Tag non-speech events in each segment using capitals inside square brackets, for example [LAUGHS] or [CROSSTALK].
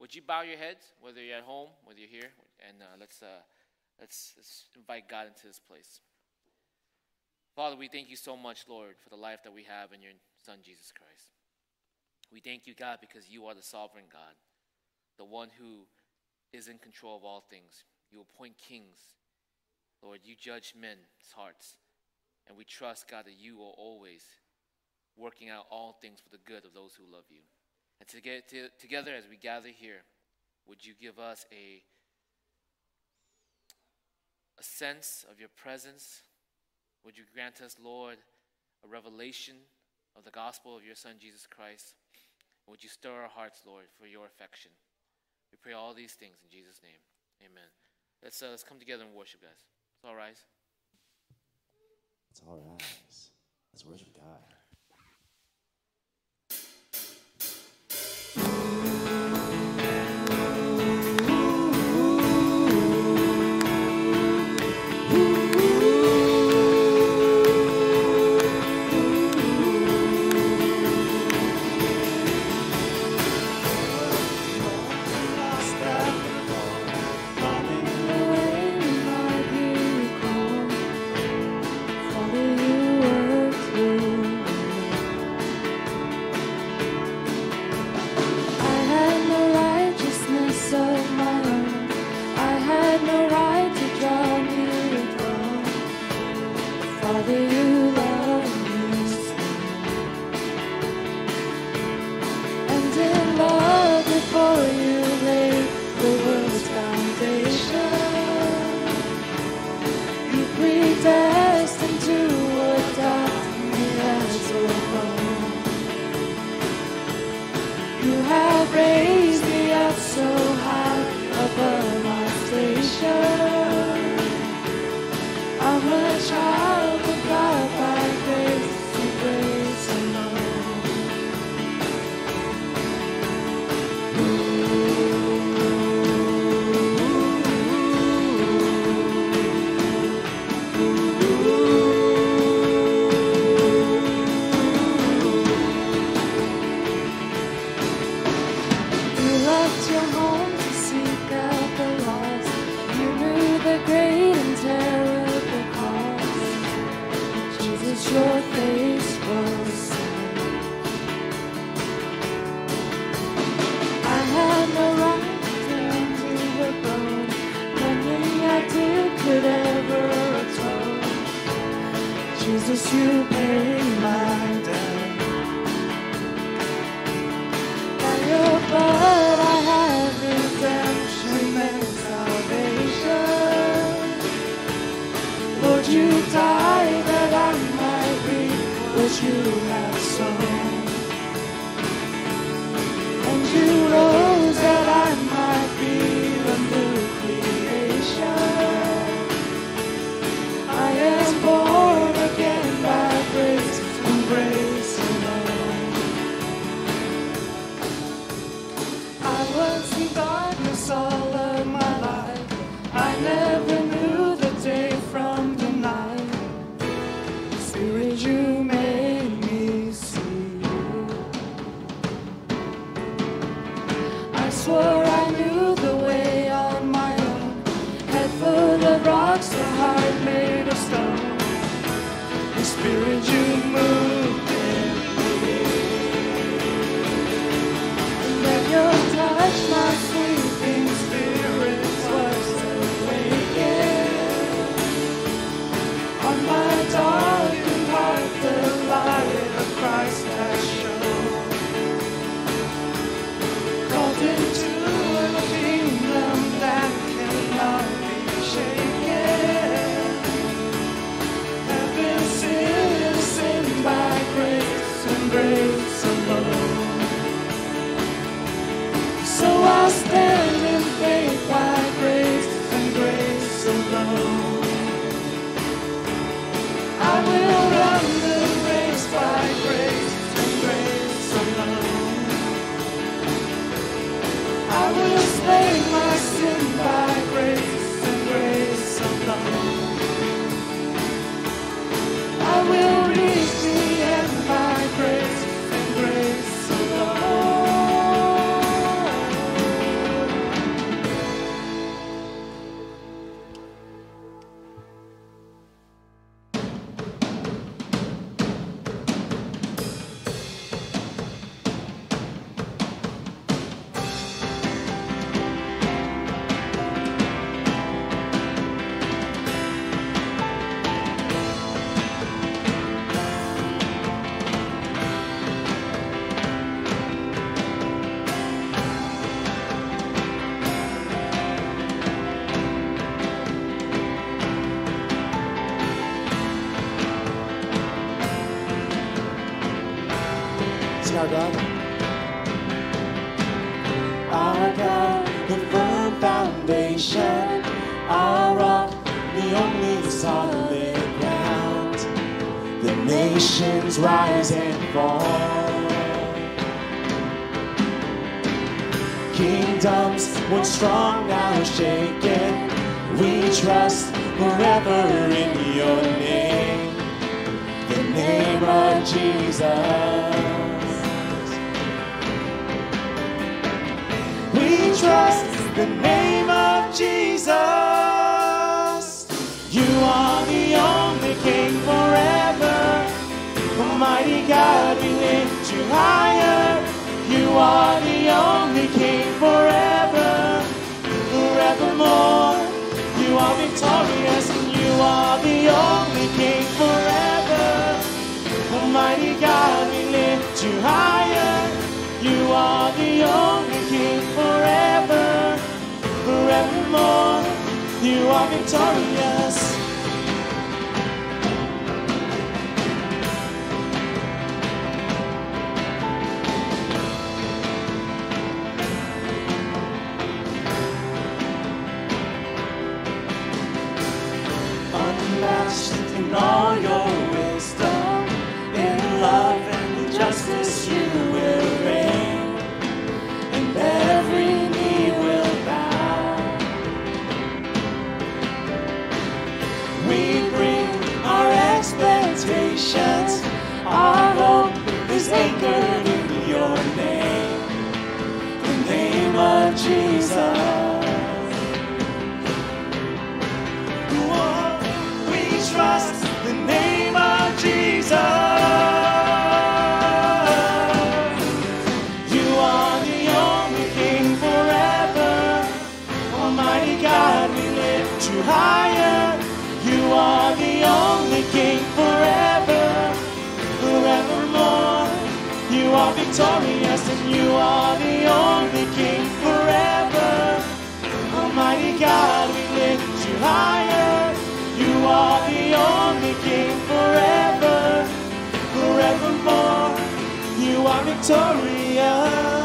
would you bow your heads, whether you're at home, whether you're here, and uh, let's, uh, let's, let's invite God into this place. Father, we thank you so much, Lord, for the life that we have in your Son, Jesus Christ. We thank you, God, because you are the sovereign God, the one who is in control of all things. You appoint kings. Lord, you judge men's hearts. And we trust, God, that you are always working out all things for the good of those who love you. And to get to, together as we gather here, would you give us a, a sense of your presence? Would you grant us, Lord, a revelation of the gospel of your Son, Jesus Christ? Would you stir our hearts, Lord, for your affection? We pray all these things in Jesus' name. Amen. Let's, uh, let's come together and worship, guys. Let's all rise. Let's all rise. Let's worship God. you, baby. God. Our God, the firm foundation, our rock, the only solid ground. The nations rise and fall. Kingdoms once strong now shaken. We trust forever in your name, the name of Jesus. trust the name of Jesus. You are the only King forever. Almighty God, we lift you higher. You are the only King forever. Forevermore, you are victorious and you are the only King forever. Almighty God, we lift you higher. You are the only King forever, forevermore. You are victorious. Victoria. victorious.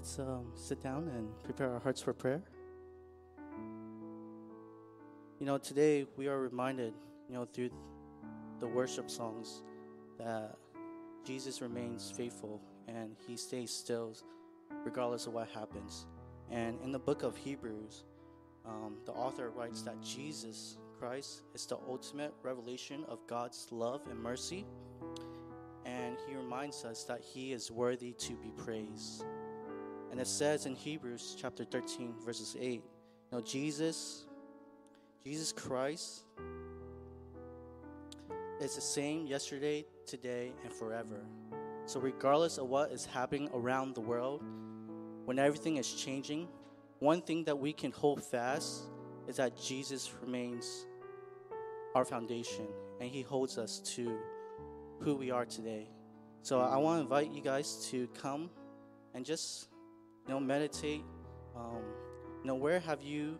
Let's um, sit down and prepare our hearts for prayer. You know, today we are reminded, you know, through the worship songs that Jesus remains faithful and he stays still regardless of what happens. And in the book of Hebrews, um, the author writes that Jesus Christ is the ultimate revelation of God's love and mercy. And he reminds us that he is worthy to be praised. And it says in Hebrews chapter 13, verses 8, you know, Jesus, Jesus Christ is the same yesterday, today, and forever. So, regardless of what is happening around the world, when everything is changing, one thing that we can hold fast is that Jesus remains our foundation and He holds us to who we are today. So, I want to invite you guys to come and just you know, meditate. Um, you know, where have you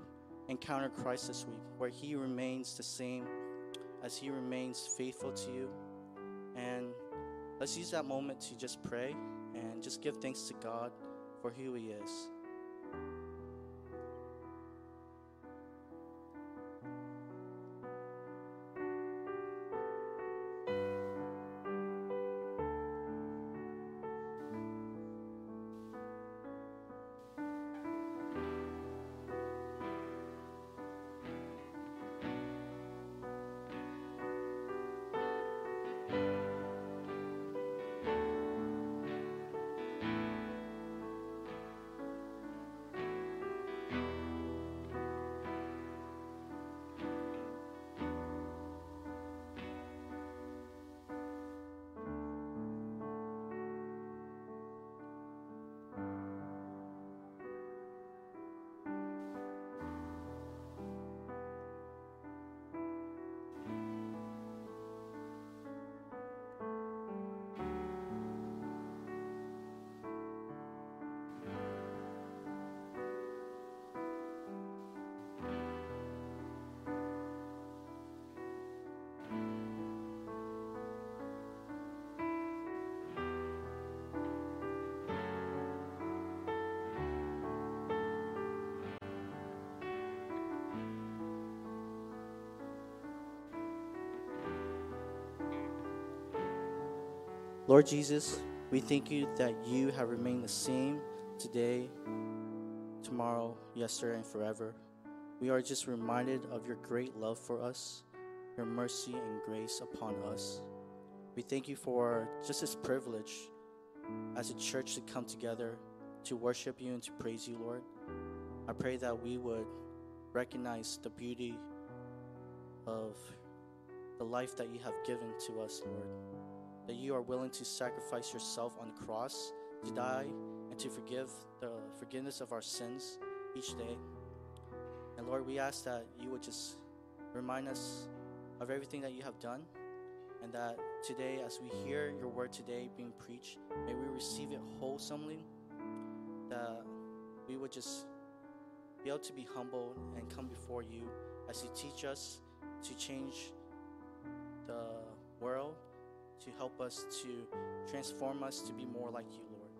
encountered Christ this week? Where He remains the same, as He remains faithful to you. And let's use that moment to just pray and just give thanks to God for who He is. Lord Jesus, we thank you that you have remained the same today, tomorrow, yesterday, and forever. We are just reminded of your great love for us, your mercy and grace upon us. We thank you for just this privilege as a church to come together to worship you and to praise you, Lord. I pray that we would recognize the beauty of the life that you have given to us, Lord that you are willing to sacrifice yourself on the cross to die and to forgive the forgiveness of our sins each day. And Lord, we ask that you would just remind us of everything that you have done and that today, as we hear your word today being preached, may we receive it wholesomely, that we would just be able to be humble and come before you as you teach us to change the world to help us to transform us to be more like you, Lord.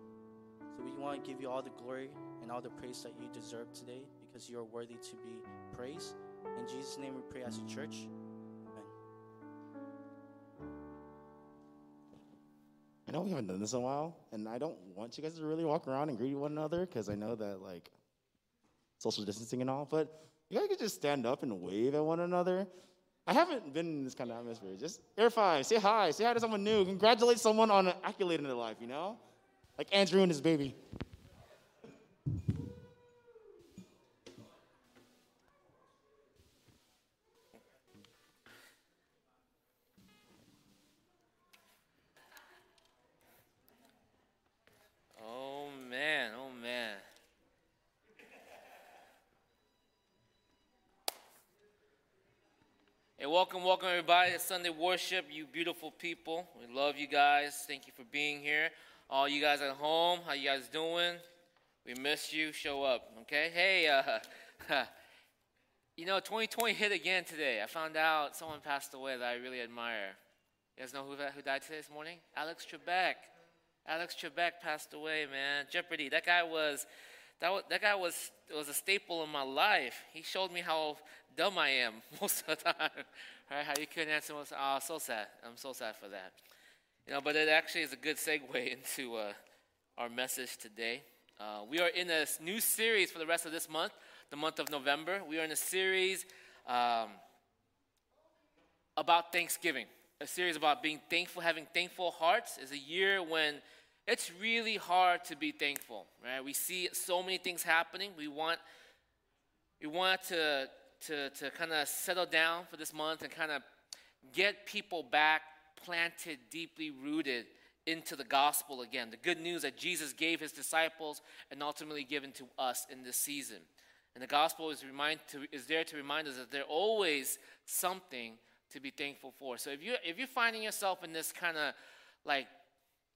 So we want to give you all the glory and all the praise that you deserve today because you are worthy to be praised. In Jesus' name we pray as a church. Amen. I know we haven't done this in a while, and I don't want you guys to really walk around and greet one another because I know that like social distancing and all. But you guys could just stand up and wave at one another. I haven't been in this kind of atmosphere. Just air five, say hi, say hi to someone new, congratulate someone on an accolade in their life, you know? Like Andrew and his baby. Oh man, oh man. Hey, welcome, welcome everybody to Sunday worship. You beautiful people, we love you guys. Thank you for being here. All you guys at home, how you guys doing? We miss you. Show up, okay? Hey, uh, [LAUGHS] you know, 2020 hit again today. I found out someone passed away that I really admire. You guys know who, who died today this morning? Alex Trebek. Alex Trebek passed away, man. Jeopardy. That guy was that, that guy was was a staple in my life. He showed me how dumb I am [LAUGHS] most of the time. Right? How you couldn't answer most. Oh, so sad. I'm so sad for that. You know, but it actually is a good segue [LAUGHS] into uh, our message today. Uh, we are in a new series for the rest of this month, the month of November. We are in a series um, about Thanksgiving a series about being thankful, having thankful hearts, is a year when it's really hard to be thankful, right? We see so many things happening. We want we want to to, to kind of settle down for this month and kind of get people back planted, deeply rooted into the gospel again. The good news that Jesus gave his disciples and ultimately given to us in this season. And the gospel is, remind to, is there to remind us that there's always something to be thankful for. So if you if you're finding yourself in this kind of like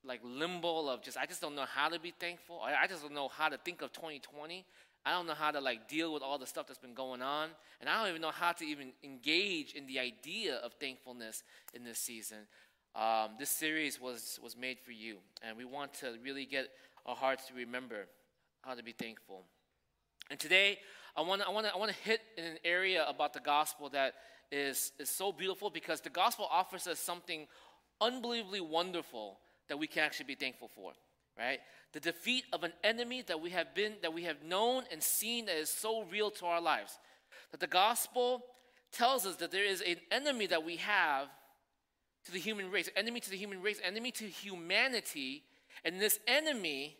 like limbo of just I just don't know how to be thankful. I, just don't know how to think of 2020. I don't know how to like deal with all the stuff that's been going on, and I don't even know how to even engage in the idea of thankfulness in this season. Um, this series was was made for you, and we want to really get our hearts to remember how to be thankful. And today, I want I want I want to hit in an area about the gospel that is, is so beautiful because the gospel offers us something unbelievably wonderful that we can actually be thankful for, right? The defeat of an enemy that we have been, that we have known and seen that is so real to our lives. That the gospel tells us that there is an enemy that we have to the human race, enemy to the human race, enemy to humanity, and this enemy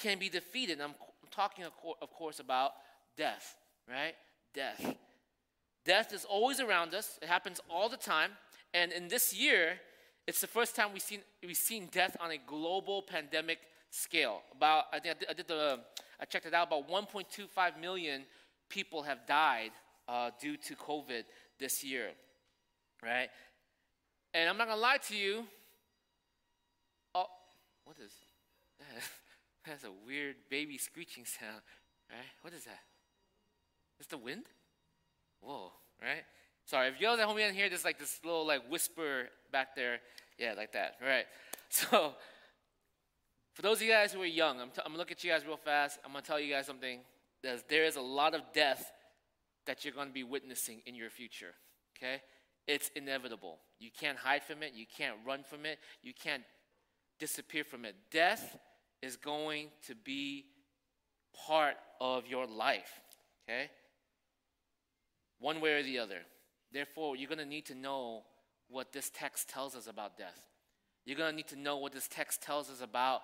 can be defeated. I'm, I'm talking, of course, about death, right? Death. Death is always around us, it happens all the time. And in this year, it's the first time we've seen, we've seen death on a global pandemic scale. About, I think I did, the, I checked it out, about 1.25 million people have died uh, due to COVID this year, right? And I'm not gonna lie to you. Oh, what is that? [LAUGHS] That's a weird baby screeching sound, right? What is that? Is the wind? Whoa, right? Sorry, if you guys at home you didn't hear this like this little like whisper back there, yeah, like that, right? [LAUGHS] So, for those of you guys who are young, I'm, t- I'm gonna look at you guys real fast. I'm gonna tell you guys something. There's, there is a lot of death that you're gonna be witnessing in your future, okay? It's inevitable. You can't hide from it, you can't run from it, you can't disappear from it. Death is going to be part of your life, okay? one way or the other. Therefore, you're going to need to know what this text tells us about death. You're going to need to know what this text tells us about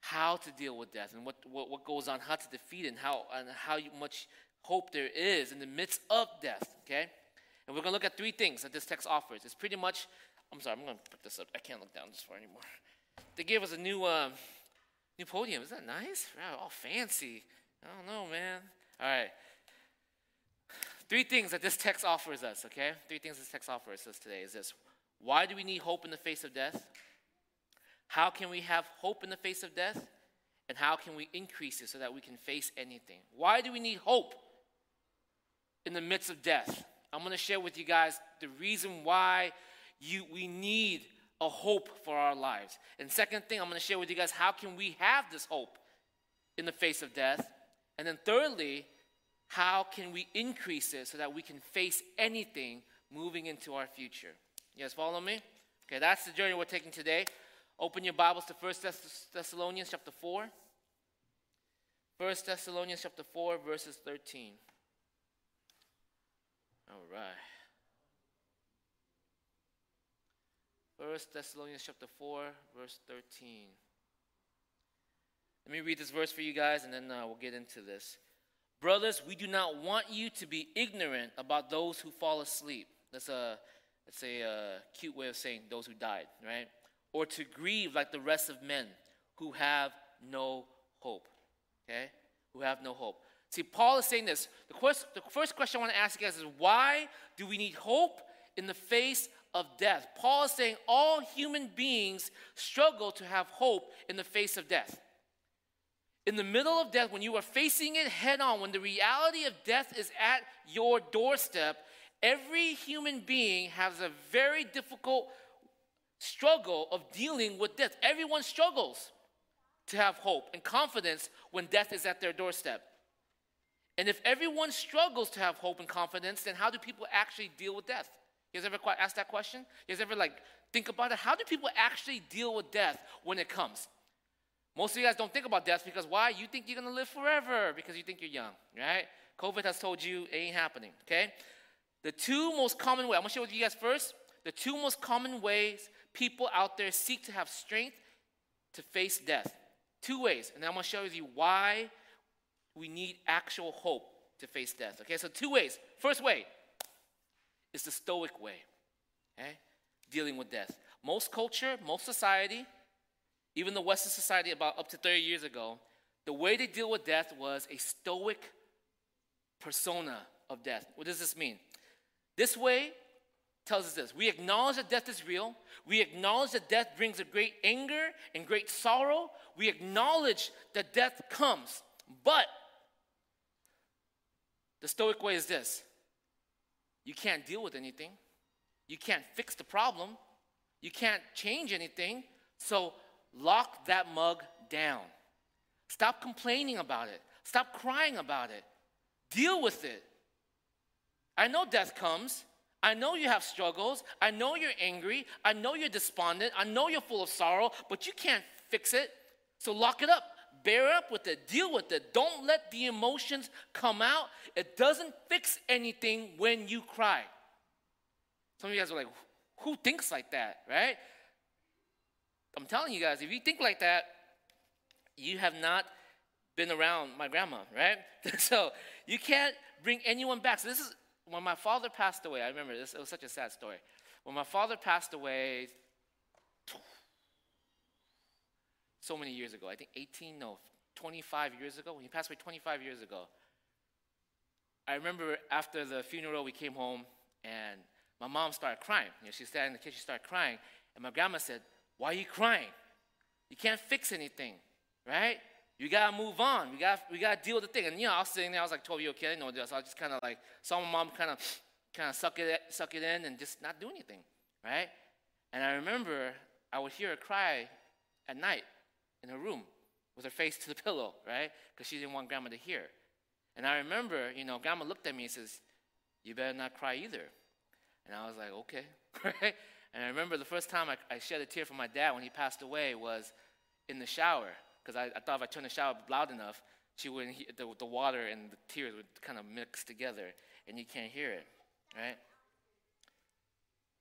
how to deal with death and what, what, what goes on, how to defeat it, and how, and how much hope there is in the midst of death, okay? And we're going to look at three things that this text offers. It's pretty much, I'm sorry, I'm going to put this up. I can't look down this far anymore. They gave us a new, uh, new podium. Is that nice? Wow, all fancy. I don't know, man. All right. Three things that this text offers us, okay? Three things this text offers us today is this. Why do we need hope in the face of death? How can we have hope in the face of death? And how can we increase it so that we can face anything? Why do we need hope in the midst of death? I'm to share with you guys the reason why you, we need a hope for our lives. And second thing, I'm to share with you guys how can we have this hope in the face of death? And then thirdly, how can we increase it so that we can face anything moving into our future? You guys follow me? Okay, that's the journey we're taking today. Open your Bibles to 1 Thessalonians chapter 4. 1 Thessalonians chapter 4, verses 13. All right. First Thessalonians chapter 4, verse 13. Let me read this verse for you guys and then uh, we'll get into this. Brothers, we do not want you to be ignorant about those who fall asleep. That's a, that's a uh, cute way of saying those who died, right? Or to grieve like the rest of men who have no hope. Okay? Who have no hope. See, Paul is saying this. The, quest, the first question I want to ask you guys is why do we need hope in the face of death? Paul is saying all human beings struggle to have hope in the face of death in the middle of death, when you are facing it head on, when the reality of death is at your doorstep, every human being has a very difficult struggle of dealing with death. Everyone struggles to have hope and confidence when death is at their doorstep. And if everyone struggles to have hope and confidence, then how do people actually deal with death? You guys ever quite asked that question? You guys ever like think about it? How do people actually deal with death when it comes? Most of you guys don't think about death because why? You think you're going to live forever because you think you're young, right? COVID has told you it ain't happening, okay? The two most common ways, I'm going to share with you guys first. The two most common ways people out there seek to have strength to face death. Two ways. And I'm going to show you why we need actual hope to face death. Okay, so two ways. First way is the stoic way, okay? Dealing with death. Most culture, most society, even the Western society about up to 30 years ago, the way they deal with death was a stoic persona of death. What does this mean? This way tells us this we acknowledge that death is real, we acknowledge that death brings a great anger and great sorrow, we acknowledge that death comes. But the stoic way is this you can't deal with anything, you can't fix the problem, you can't change anything. So lock that mug down. Stop complaining about it. Stop crying about it. Deal with it. I know death comes. I know you have struggles. I know you're angry. I know you're despondent. I know you're full of sorrow, but you can't fix it. So lock it up. Bear up with it. Deal with it. Don't let the emotions come out. It doesn't fix anything when you cry. Some of you guys are like, who thinks like that, right? I'm telling you guys, if you think like that, you have not been around my grandma, right? [LAUGHS] so you can't bring anyone back. So this is when my father passed away. I remember this; it was such a sad story. When my father passed away, so many years ago, I think 18, no, 25 years ago. When he passed away 25 years ago, I remember after the funeral, we came home and my mom started crying. You know, she sat in the kitchen, she started crying, and my grandma said, why are you crying? You can't fix anything, right? You gotta move on. We got we gotta deal with the thing. And you know, I was sitting there, I was like 12 year old kid, I didn't know this. So I just kind of like saw my mom kind of kind of suck it suck it in and just not do anything, right? And I remember I would hear her cry at night in her room with her face to the pillow, right? Because she didn't want grandma to hear. And I remember, you know, grandma looked at me and says, "You better not cry either." And I was like, "Okay," [LAUGHS] right? And I remember the first time I, I shed a tear for my dad when he passed away was in the shower, because I, I, thought if I turned the shower loud enough, she wouldn't hear, the, the water and the tears would kind of mix together, and you can't hear it, right?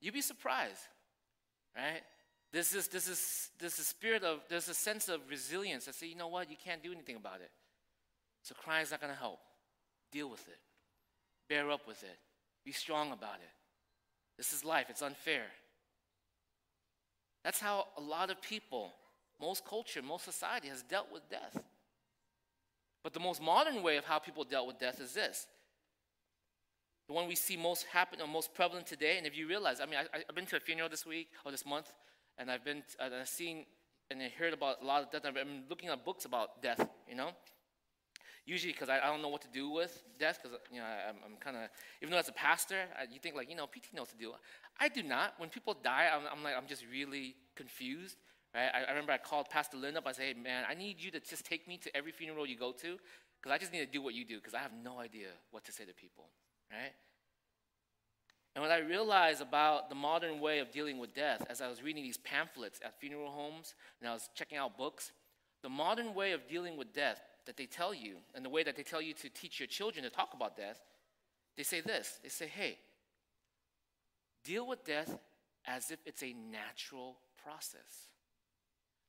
You'd be surprised, right? This is this is this is spirit of there's a sense of resilience. I say, you know what, you can't do anything about it. So crying is not going to help. Deal with it. Bear up with it. Be strong about it. This is life. It's unfair. That's how a lot of people, most culture, most society has dealt with death. But the most modern way of how people dealt with death is this. The one we see most happen or most prevalent today, and if you realize, I mean, I, have been to a funeral this week or this month, and I've been, I've seen and I heard about a lot of death. I've been looking at books about death, you know usually because I, I, don't know what to do with death because you know I, am kind of even though as a pastor I, you think like you know PT knows to do. I do not. When people die, I'm, I'm like I'm just really confused. Right? I, I, remember I called Pastor Lynn up. I said, "Hey man, I need you to just take me to every funeral you go to because I just need to do what you do because I have no idea what to say to people." Right? And what I realized about the modern way of dealing with death, as I was reading these pamphlets at funeral homes and I was checking out books, the modern way of dealing with death that they tell you and the way that they tell you to teach your children to talk about death, they say this. They say, hey, deal with death as if it's a natural process.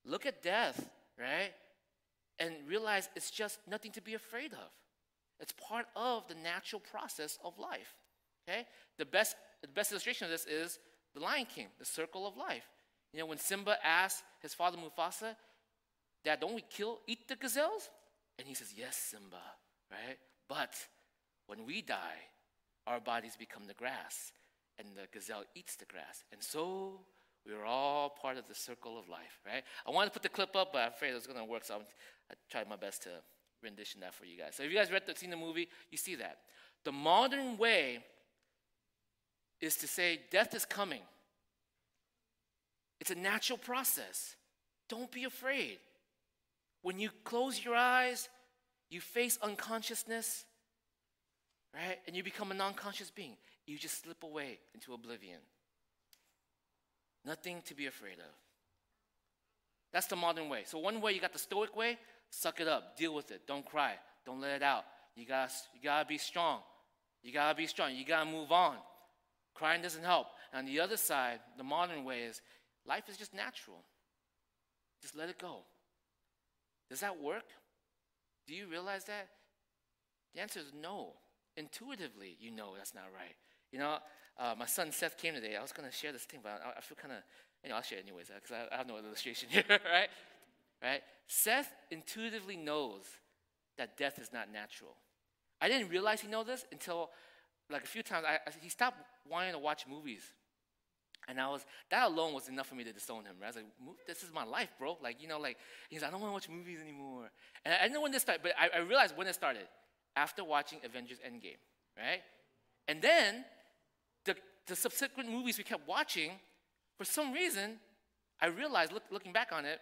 Look at death, right? And realize it's just nothing to be afraid of. It's part of the natural process of life. Okay? The best, the best illustration of this is the Lion King, the circle of life. You know, when Simba asked his father Mufasa, Dad, don't we kill, eat the gazelles? And he says, Yes, Simba, right? But when we die, our bodies become the grass, and the gazelle eats the grass. And so we are all part of the circle of life, right? I wanted to put the clip up, but I'm afraid it was going to work, so I'm, I tried my best to rendition that for you guys. So if you guys read the, seen the movie, you see that. The modern way is to say death is coming. It's a natural process. Don't be afraid. When you close your eyes, you face unconsciousness, right? And you become a non conscious being. You just slip away into oblivion. Nothing to be afraid of. That's the modern way. So, one way, you got the stoic way suck it up, deal with it, don't cry, don't let it out. You gotta, you gotta be strong. You gotta be strong. You gotta move on. Crying doesn't help. And on the other side, the modern way is life is just natural. Just let it go. Does that work? Do you realize that? The answer is no. Intuitively, you know that's not right. You know, uh, my son Seth came today. I was going to share this thing, but I, I feel kind of, you know, I'll share it anyways because I, I have no illustration [LAUGHS] here, right? Right? Seth intuitively knows that death is not natural. I didn't realize he knows this until, like a few times, I, I, he stopped wanting to watch movies. And I was, that alone was enough for me to disown him. Right? I was like, this is my life, bro. Like, you know, like, he's like, I don't want to watch movies anymore. And I, I know when this started, but I, I realized when it started, after watching Avengers Endgame, right? And then the, the subsequent movies we kept watching, for some reason, I realized, look, looking back on it,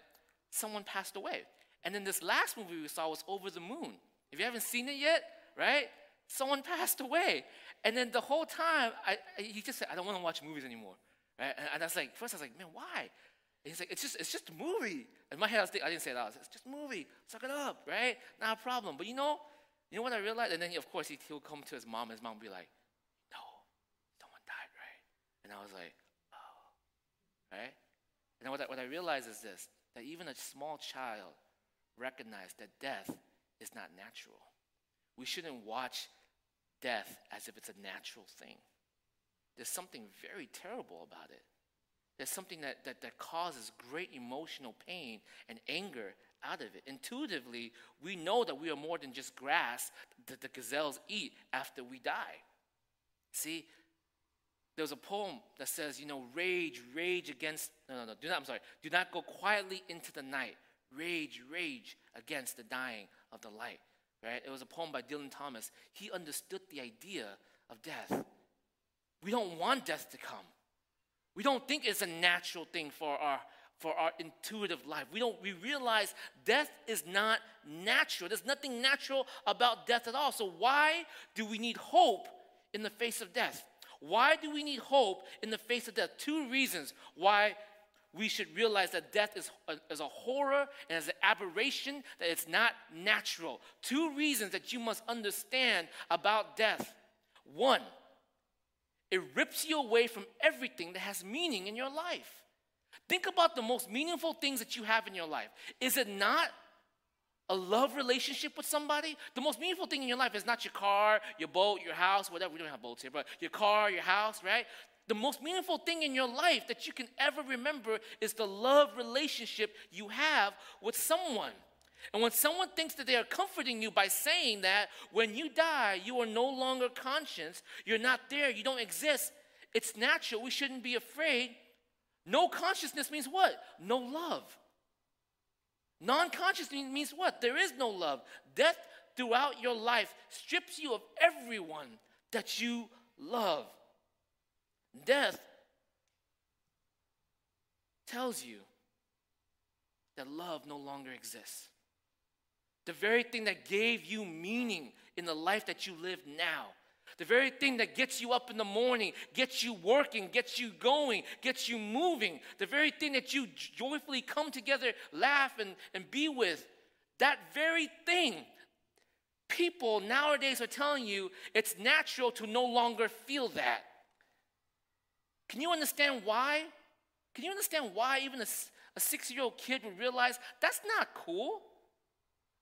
someone passed away. And then this last movie we saw was Over the Moon. If you haven't seen it yet, right? Someone [LAUGHS] passed away. And then the whole time, I, I, he just said, I don't want to watch movies anymore. And, and I was like, first I was like, man, why? And he's like, it's just, it's just a movie. In my head, I, was thinking, I didn't say that. I was like, it's just a movie. Suck it up, right? Not a problem. But you know, you know what I realized? And then, he, of course, he, he'll come to his mom, his mom will be like, no, someone died, right? And I was like, oh, right? And what I, what I realized is this that even a small child recognized that death is not natural. We shouldn't watch death as if it's a natural thing. There's something very terrible about it. There's something that, that, that causes great emotional pain and anger out of it. Intuitively, we know that we are more than just grass that the gazelles eat after we die. See, there's a poem that says, you know, rage, rage against, no, no, no, do not, I'm sorry, do not go quietly into the night. Rage, rage against the dying of the light, right? It was a poem by Dylan Thomas. He understood the idea of death. We don't want death to come. We don't think it's a natural thing for our for our intuitive life. We don't we realize death is not natural. There's nothing natural about death at all. So why do we need hope in the face of death? Why do we need hope in the face of death? Two reasons why we should realize that death is a, is a horror and is an aberration, that it's not natural. Two reasons that you must understand about death. One, it rips you away from everything that has meaning in your life. Think about the most meaningful things that you have in your life. Is it not a love relationship with somebody? The most meaningful thing in your life is not your car, your boat, your house, whatever. We don't have boats here, but your car, your house, right? The most meaningful thing in your life that you can ever remember is the love relationship you have with someone. And when someone thinks that they are comforting you by saying that when you die, you are no longer conscious, you're not there, you don't exist, it's natural. We shouldn't be afraid. No consciousness means what? No love. Non consciousness means what? There is no love. Death throughout your life strips you of everyone that you love. Death tells you that love no longer exists. The very thing that gave you meaning in the life that you live now. The very thing that gets you up in the morning, gets you working, gets you going, gets you moving. The very thing that you joyfully come together, laugh, and, and be with. That very thing. People nowadays are telling you it's natural to no longer feel that. Can you understand why? Can you understand why even a six year old kid would realize that's not cool?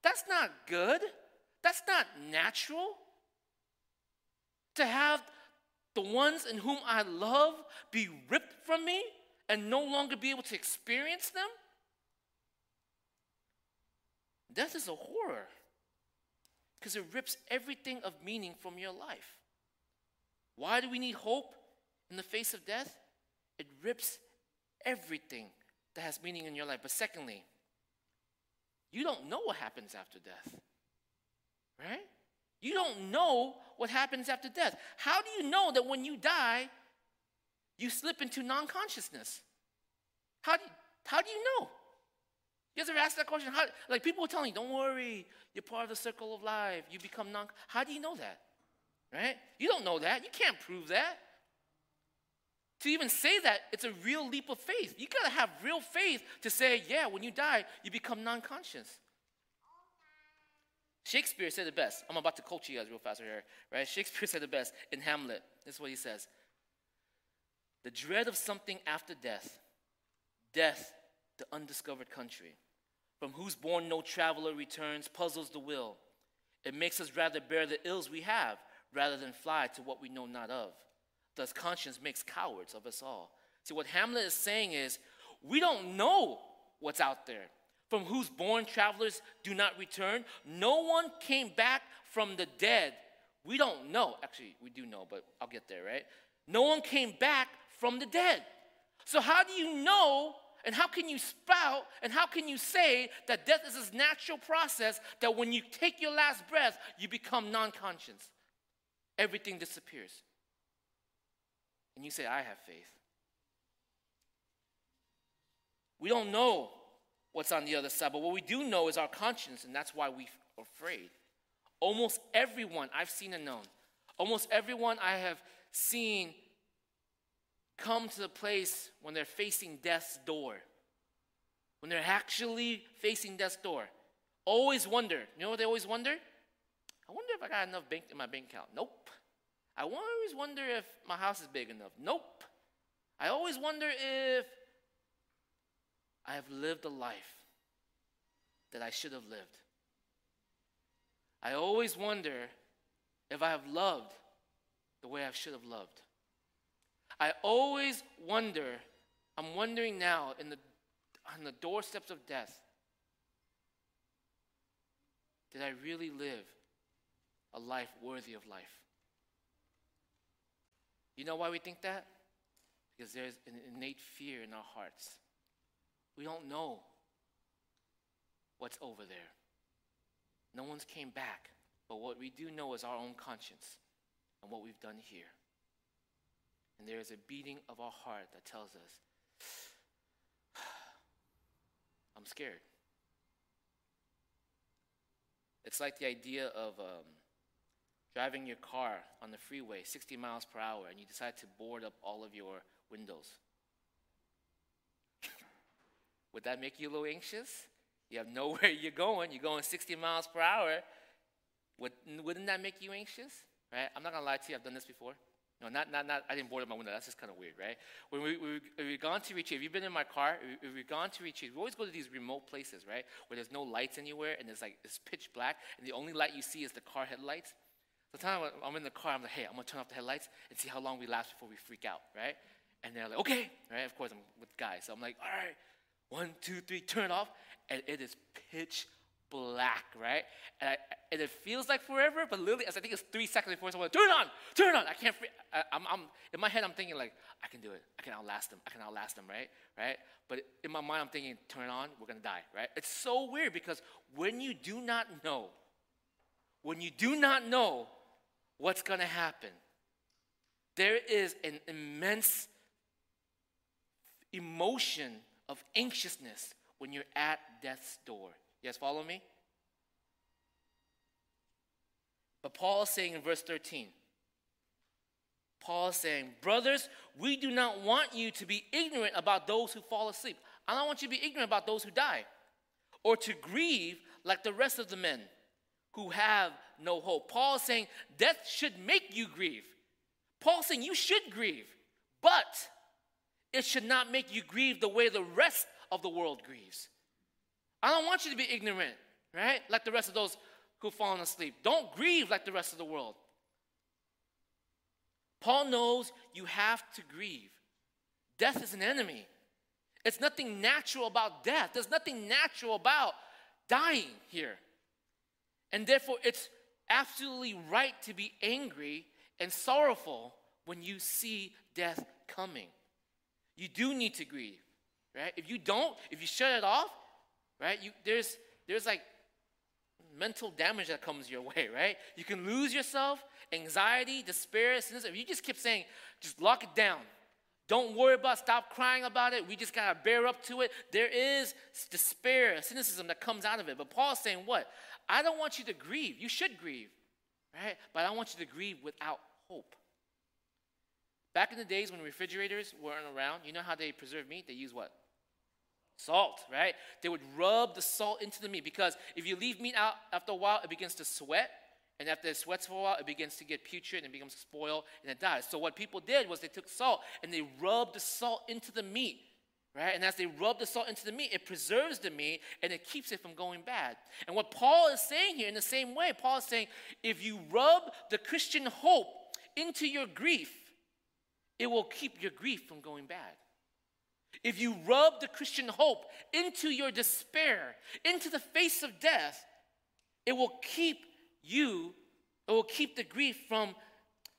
That's not good. That's not natural. To have the ones in whom I love be ripped from me and no longer be able to experience them? Death is a horror because it rips everything of meaning from your life. Why do we need hope in the face of death? It rips everything that has meaning in your life. But secondly, you don't know what happens after death, right? You don't know what happens after death. How do you know that when you die, you slip into non consciousness? How do, you, how do you know? You guys ever asked that question? How, like people were telling you, don't worry, you're part of the circle of life. You become non. How do you know that? Right? You don't know that. You can't prove that. To even say that, it's a real leap of faith. You gotta have real faith to say, yeah, when you die, you become non conscious. Shakespeare said it best. I'm about to coach you guys real fast right here, right? Shakespeare said it best in Hamlet. This is what he says The dread of something after death, death, the undiscovered country, from whose bourne no traveler returns, puzzles the will. It makes us rather bear the ills we have rather than fly to what we know not of. Thus, conscience makes cowards of us all. See, what Hamlet is saying is, we don't know what's out there, from whose bourne travelers do not return. No one came back from the dead. We don't know. Actually, we do know, but I'll get there, right? No one came back from the dead. So, how do you know and how can you spout and how can you say that death is this natural process that when you take your last breath, you become non conscious? Everything disappears. And you say, I have faith. We don't know what's on the other side, but what we do know is our conscience, and that's why we're afraid. Almost everyone I've seen and known, almost everyone I have seen come to the place when they're facing death's door, when they're actually facing death's door, always wonder. You know what they always wonder? I wonder if I got enough bank in my bank account. Nope. I always wonder if my house is big enough. Nope. I always wonder if I have lived a life that I should have lived. I always wonder if I have loved the way I should have loved. I always wonder, I'm wondering now in the, on the doorsteps of death, did I really live a life worthy of life? You know why we think that? Because there's an innate fear in our hearts. We don't know what's over there. No one's came back, but what we do know is our own conscience and what we've done here. And there is a beating of our heart that tells us, [SIGHS] I'm scared. It's like the idea of um, driving your car on the freeway 60 miles per hour and you decide to board up all of your windows. [LAUGHS] Would that make you a little anxious? You have nowhere [LAUGHS] you're going, you're going 60 miles per hour. Would, wouldn't that make you anxious? Right? I'm not gonna lie to you, I've done this before. No, not, not, not, I didn't board up my window. That's just kind of weird, right? When we, we, we've gone to retreat, if you've been in my car, if we've gone to retreat, we always go to these remote places, right? Where there's no lights anywhere and it's like, it's pitch black and the only light you see is the car headlights. So the time I'm in the car, I'm like, hey, I'm gonna turn off the headlights and see how long we last before we freak out, right? And they're like, okay, right? Of course, I'm with guys. So I'm like, all right, one, two, three, turn it off. And it is pitch black, right? And, I, and it feels like forever, but literally, as I think it's three seconds before someone, turn it on, turn it on. I can't, I, I'm, I'm, in my head, I'm thinking like, I can do it. I can outlast them. I can outlast them, right? Right? But in my mind, I'm thinking, turn it on, we're gonna die, right? It's so weird because when you do not know, when you do not know what's gonna happen, there is an immense emotion of anxiousness when you're at death's door. Guys follow me? But Paul is saying in verse 13, Paul is saying, Brothers, we do not want you to be ignorant about those who fall asleep. I don't want you to be ignorant about those who die, or to grieve like the rest of the men who have no hope. Paul saying, Death should make you grieve. Paul saying, You should grieve, but it should not make you grieve the way the rest of the world grieves. I don't want you to be ignorant, right? Like the rest of those who've fallen asleep. Don't grieve like the rest of the world. Paul knows you have to grieve. Death is an enemy. It's nothing natural about death. There's nothing natural about dying here. And therefore, it's absolutely right to be angry and sorrowful when you see death coming. You do need to grieve, right? If you don't, if you shut it off, right, you, there's, there's like mental damage that comes your [LAUGHS] way, right? You can lose yourself, anxiety, despair, cynicism. If you just keep saying, just lock it down, don't worry about, stop crying about it. We just gotta bear up to it. There is despair, cynicism that comes out of it. But Paul's saying, what? I don't want you to grieve. You should grieve, right? But I want you to grieve without hope. Back in the days when refrigerators weren't around, you know how they preserve meat? They use what? Salt, right? They would rub the salt into the meat because if you leave meat out after a while, it begins to sweat and after it sweats for a while, it begins to get putrid and it becomes spoiled and it dies. So what people did was they took salt and they rubbed the salt into the meat. Right? And as they rub the salt into the meat, it preserves the meat and it keeps it from going bad. And what Paul is saying here, in the same way, Paul is saying if you rub the Christian hope into your grief, it will keep your grief from going bad. If you rub the Christian hope into your despair, into the face of death, it will keep you, it will keep the grief from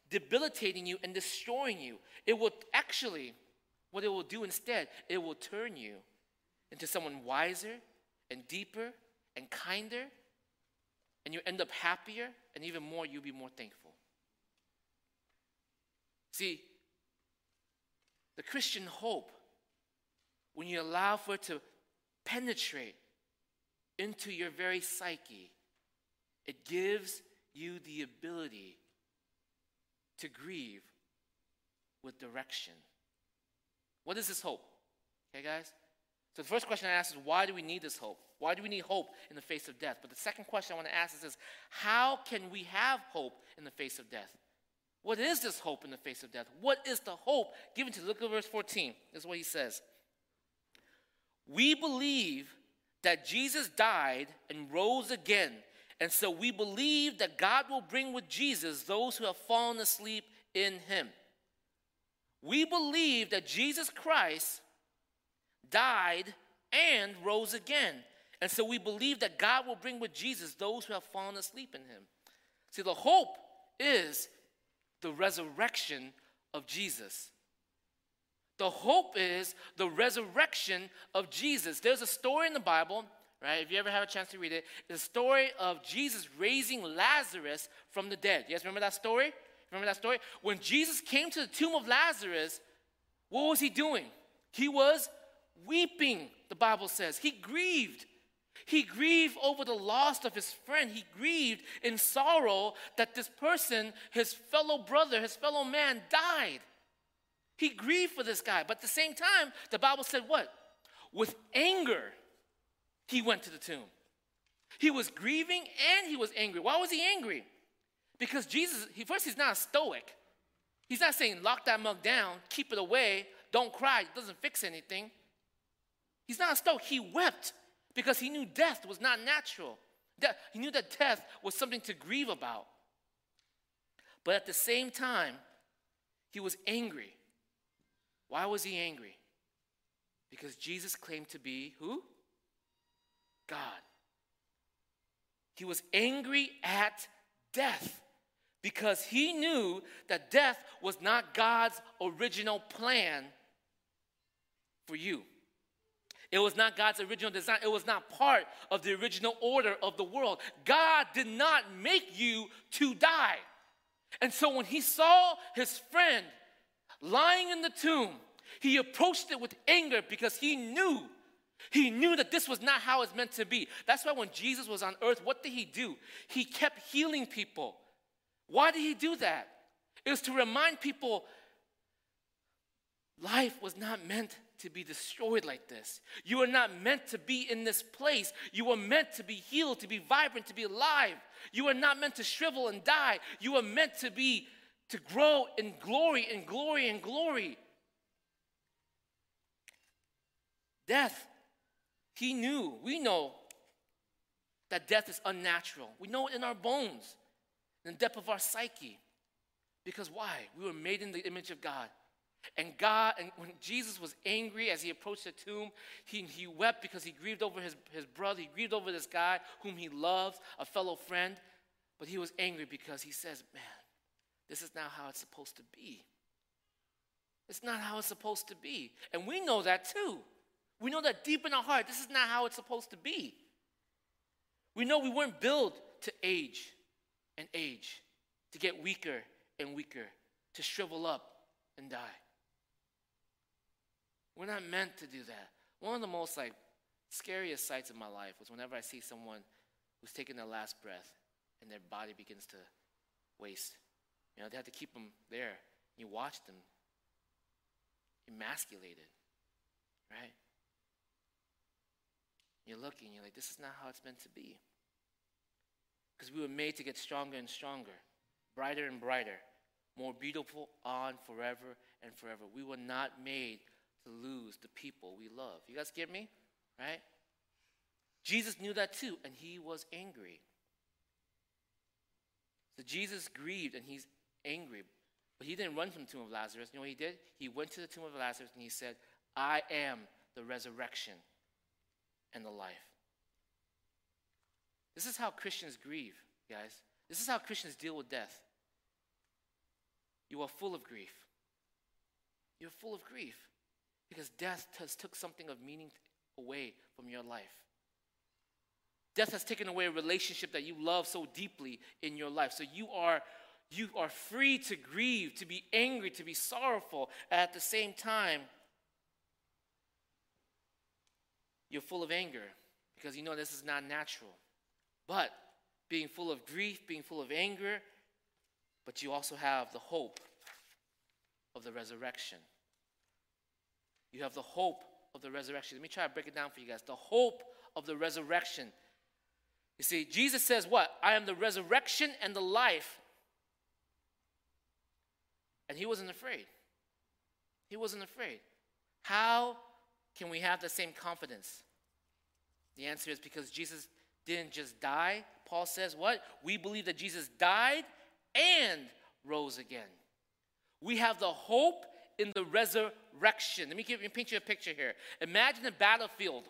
debilitating you and destroying you. It will actually, what it will do instead, it will turn you into someone wiser and deeper and kinder, and you end up happier, and even more, you'll be more thankful. See, the Christian hope, when you allow for it to penetrate into your very psyche, it gives you the ability to grieve with direction. What is this hope? Okay, guys? So the first question I ask is why do we need this hope? Why do we need hope in the face of death? But the second question I want to ask is this how can we have hope in the face of death? What is this hope in the face of death? What is the hope given to? Look at verse 14. This is what he says. We believe that Jesus died and rose again and so we believe that God will bring with Jesus those who have fallen asleep in him. We believe that Jesus Christ died and rose again. And so we believe that God will bring with Jesus those who have fallen asleep in him. See, the hope is the resurrection of Jesus. The hope is the resurrection of Jesus. There's a story in the Bible right? If you ever have a chance to read it, the story of Jesus raising Lazarus from the dead. You guys remember that story? Remember that story? When Jesus came to the tomb of Lazarus, what was he doing? He was weeping, the Bible says. He grieved. He grieved over the loss of his friend. He grieved in sorrow that this person, his fellow brother, his fellow man, died. He grieved for this guy. But at the same time, the Bible said what? With anger, he went to the tomb. He was grieving and he was angry. Why was he angry? Because Jesus, he, first, he's not a stoic. He's not saying, lock that mug down, keep it away, don't cry, it doesn't fix anything. He's not a stoic. He wept because he knew death was not natural. That, he knew that death was something to grieve about. But at the same time, he was angry. Why was he angry? Because Jesus claimed to be who? God. He was angry at death because he knew that death was not God's original plan for you. It was not God's original design. It was not part of the original order of the world. God did not make you to die. And so when he saw his friend lying in the tomb, he approached it with anger because he knew he knew that this was not how it's meant to be. That's why when Jesus was on earth, what did he do? He kept healing people. Why did he do that? It was to remind people life was not meant to be destroyed like this. You are not meant to be in this place. You are meant to be healed, to be vibrant, to be alive. You are not meant to shrivel and die. You are meant to be to grow in glory and glory and glory. Death. He knew, we know that death is unnatural. We know it in our bones, the depth of our psyche. Because why? We were made in the image of God. And God, and when Jesus was angry as he approached the tomb, he, he wept because he grieved over his, his brother. He grieved over this guy whom he loves, a fellow friend. But he was angry because he says, Man, this is not how it's supposed to be. It's not how it's supposed to be. And we know that too. We know that deep in our heart, this is not how it's supposed to be. We know we weren't built to age and age, to get weaker and weaker, to shrivel up and die. We're not meant to do that. One of the most like scariest sights of my life was whenever I see someone who's taking their last breath and their body begins to waste. You know, they have to keep them there. You watch them emasculated, right? You're looking, you're like, this is not how it's meant to be. Because we were made to get stronger and stronger, brighter and brighter, more beautiful on forever and forever. We were not made to lose the people we love. You guys get me? Right? Jesus knew that too, and he was angry. So Jesus grieved and he's angry. But he didn't run from the tomb of Lazarus. You know what he did? He went to the tomb of Lazarus and he said, I am the resurrection and the life. This is how Christians grieve, guys. This is how Christians deal with death. You are full of grief. You're full of grief because death has took something of meaning away from your life. Death has taken away a relationship that you love so deeply in your life. So you are you are free to grieve, to be angry, to be sorrowful. At the same time, you're full of anger because you know this is not natural. But being full of grief, being full of anger, but you also have the hope of the resurrection. You have the hope of the resurrection. Let me try to break it down for you guys. The hope of the resurrection. You see, Jesus says, What? I am the resurrection and the life. And he wasn't afraid. He wasn't afraid. How can we have the same confidence? The answer is because Jesus didn't just die. Paul says, What? We believe that Jesus died and rose again. We have the hope in the resurrection. Let me, give, let me paint you a picture here. Imagine a battlefield,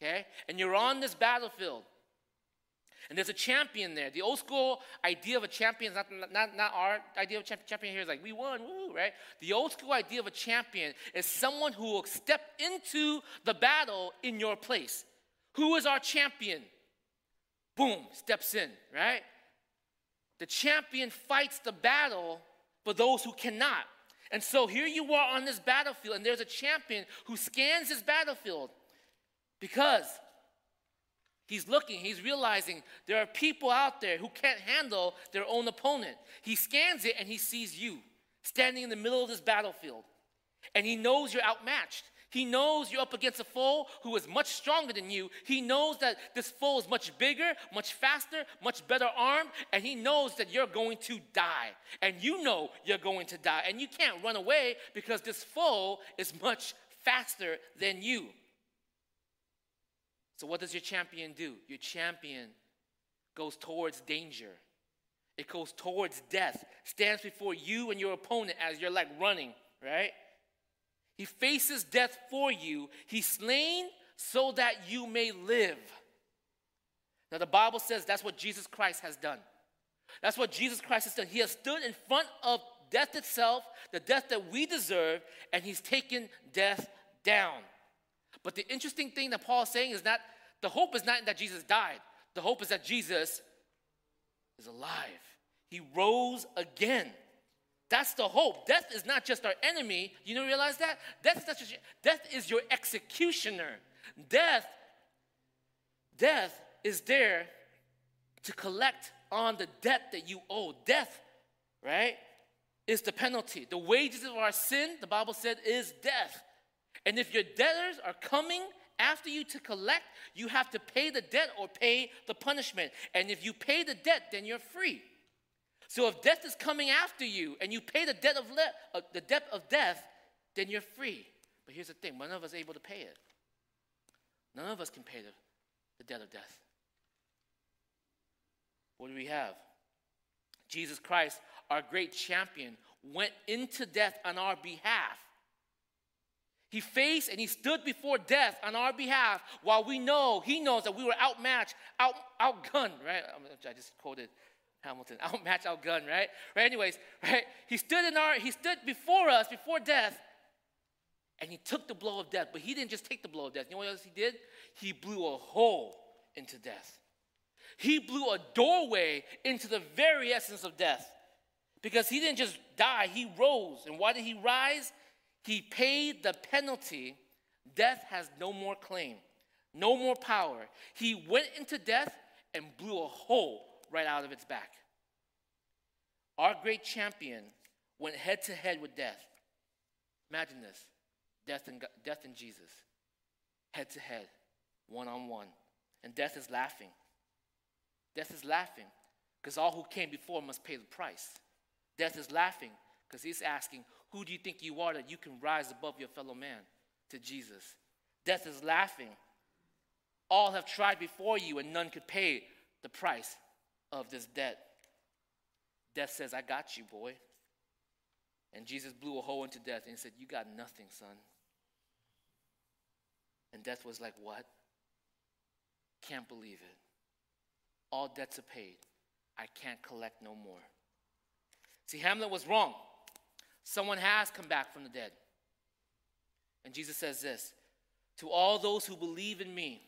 okay? And you're on this battlefield. And there's a champion there. The old school idea of a champion is not, not, not our idea of a champion here is like, we won, woo, right? The old school idea of a champion is someone who will step into the battle in your place. Who is our champion? Boom, steps in, right? The champion fights the battle for those who cannot. And so here you are on this battlefield, and there's a champion who scans his battlefield because He's looking, he's realizing there are people out there who can't handle their own opponent. He scans it and he sees you standing in the middle of this battlefield. And he knows you're outmatched. He knows you're up against a foe who is much stronger than you. He knows that this foe is much bigger, much faster, much better armed, and he knows that you're going to die. And you know you're going to die. And you can't run away because this foe is much faster than you. So, what does your champion do? Your champion goes towards danger, it goes towards death, stands before you and your opponent as you're like running, right? He faces death for you. He's slain so that you may live. Now, the Bible says that's what Jesus Christ has done. That's what Jesus Christ has done. He has stood in front of death itself, the death that we deserve, and he's taken death down. But the interesting thing that Paul is saying is that the hope is not that Jesus died, the hope is that Jesus is alive. He rose again. That's the hope. Death is not just our enemy. You don't realize that? Death is, not just, death is your executioner. Death, death is there to collect on the debt that you owe. Death, right, is the penalty. The wages of our sin, the Bible said, is death. And if your debtors are coming after you to collect, you have to pay the debt or pay the punishment. And if you pay the debt, then you're free. So if death is coming after you and you pay the debt of le- uh, the debt of death, then you're free. But here's the thing: none of us able to pay it. None of us can pay the, the debt of death. What do we have? Jesus Christ, our great champion, went into death on our behalf. He faced and he stood before death on our behalf while we know, he knows that we were outmatched, out, outgunned, right? I just quoted Hamilton, [LAUGHS] outmatched, outgunned, right? Right, anyways, right? He stood in our, he stood before us, before death, and he took the blow of death. But he didn't just take the blow of death. You know what else he did? He blew a hole into death. He blew a doorway into the very essence of death. Because he didn't just die, he rose. And why did he rise? He paid the penalty. Death has no more claim, no more power. He went into death and blew a hole right out of its back. Our great champion went head to head with death. Imagine this death and, death and Jesus, head to head, one on one. And death is laughing. Death is laughing because all who came before must pay the price. Death is laughing because he's asking, Who do you think you are that you can rise above your fellow man? To Jesus. Death is laughing. All have tried before you, and none could pay the price of this debt. Death says, I got you, boy. And Jesus blew a hole into death and he said, You got nothing, son. And death was like, What? Can't believe it. All debts are paid. I can't collect no more. See, Hamlet was wrong. Someone has come back from the dead. And Jesus says this To all those who believe in me,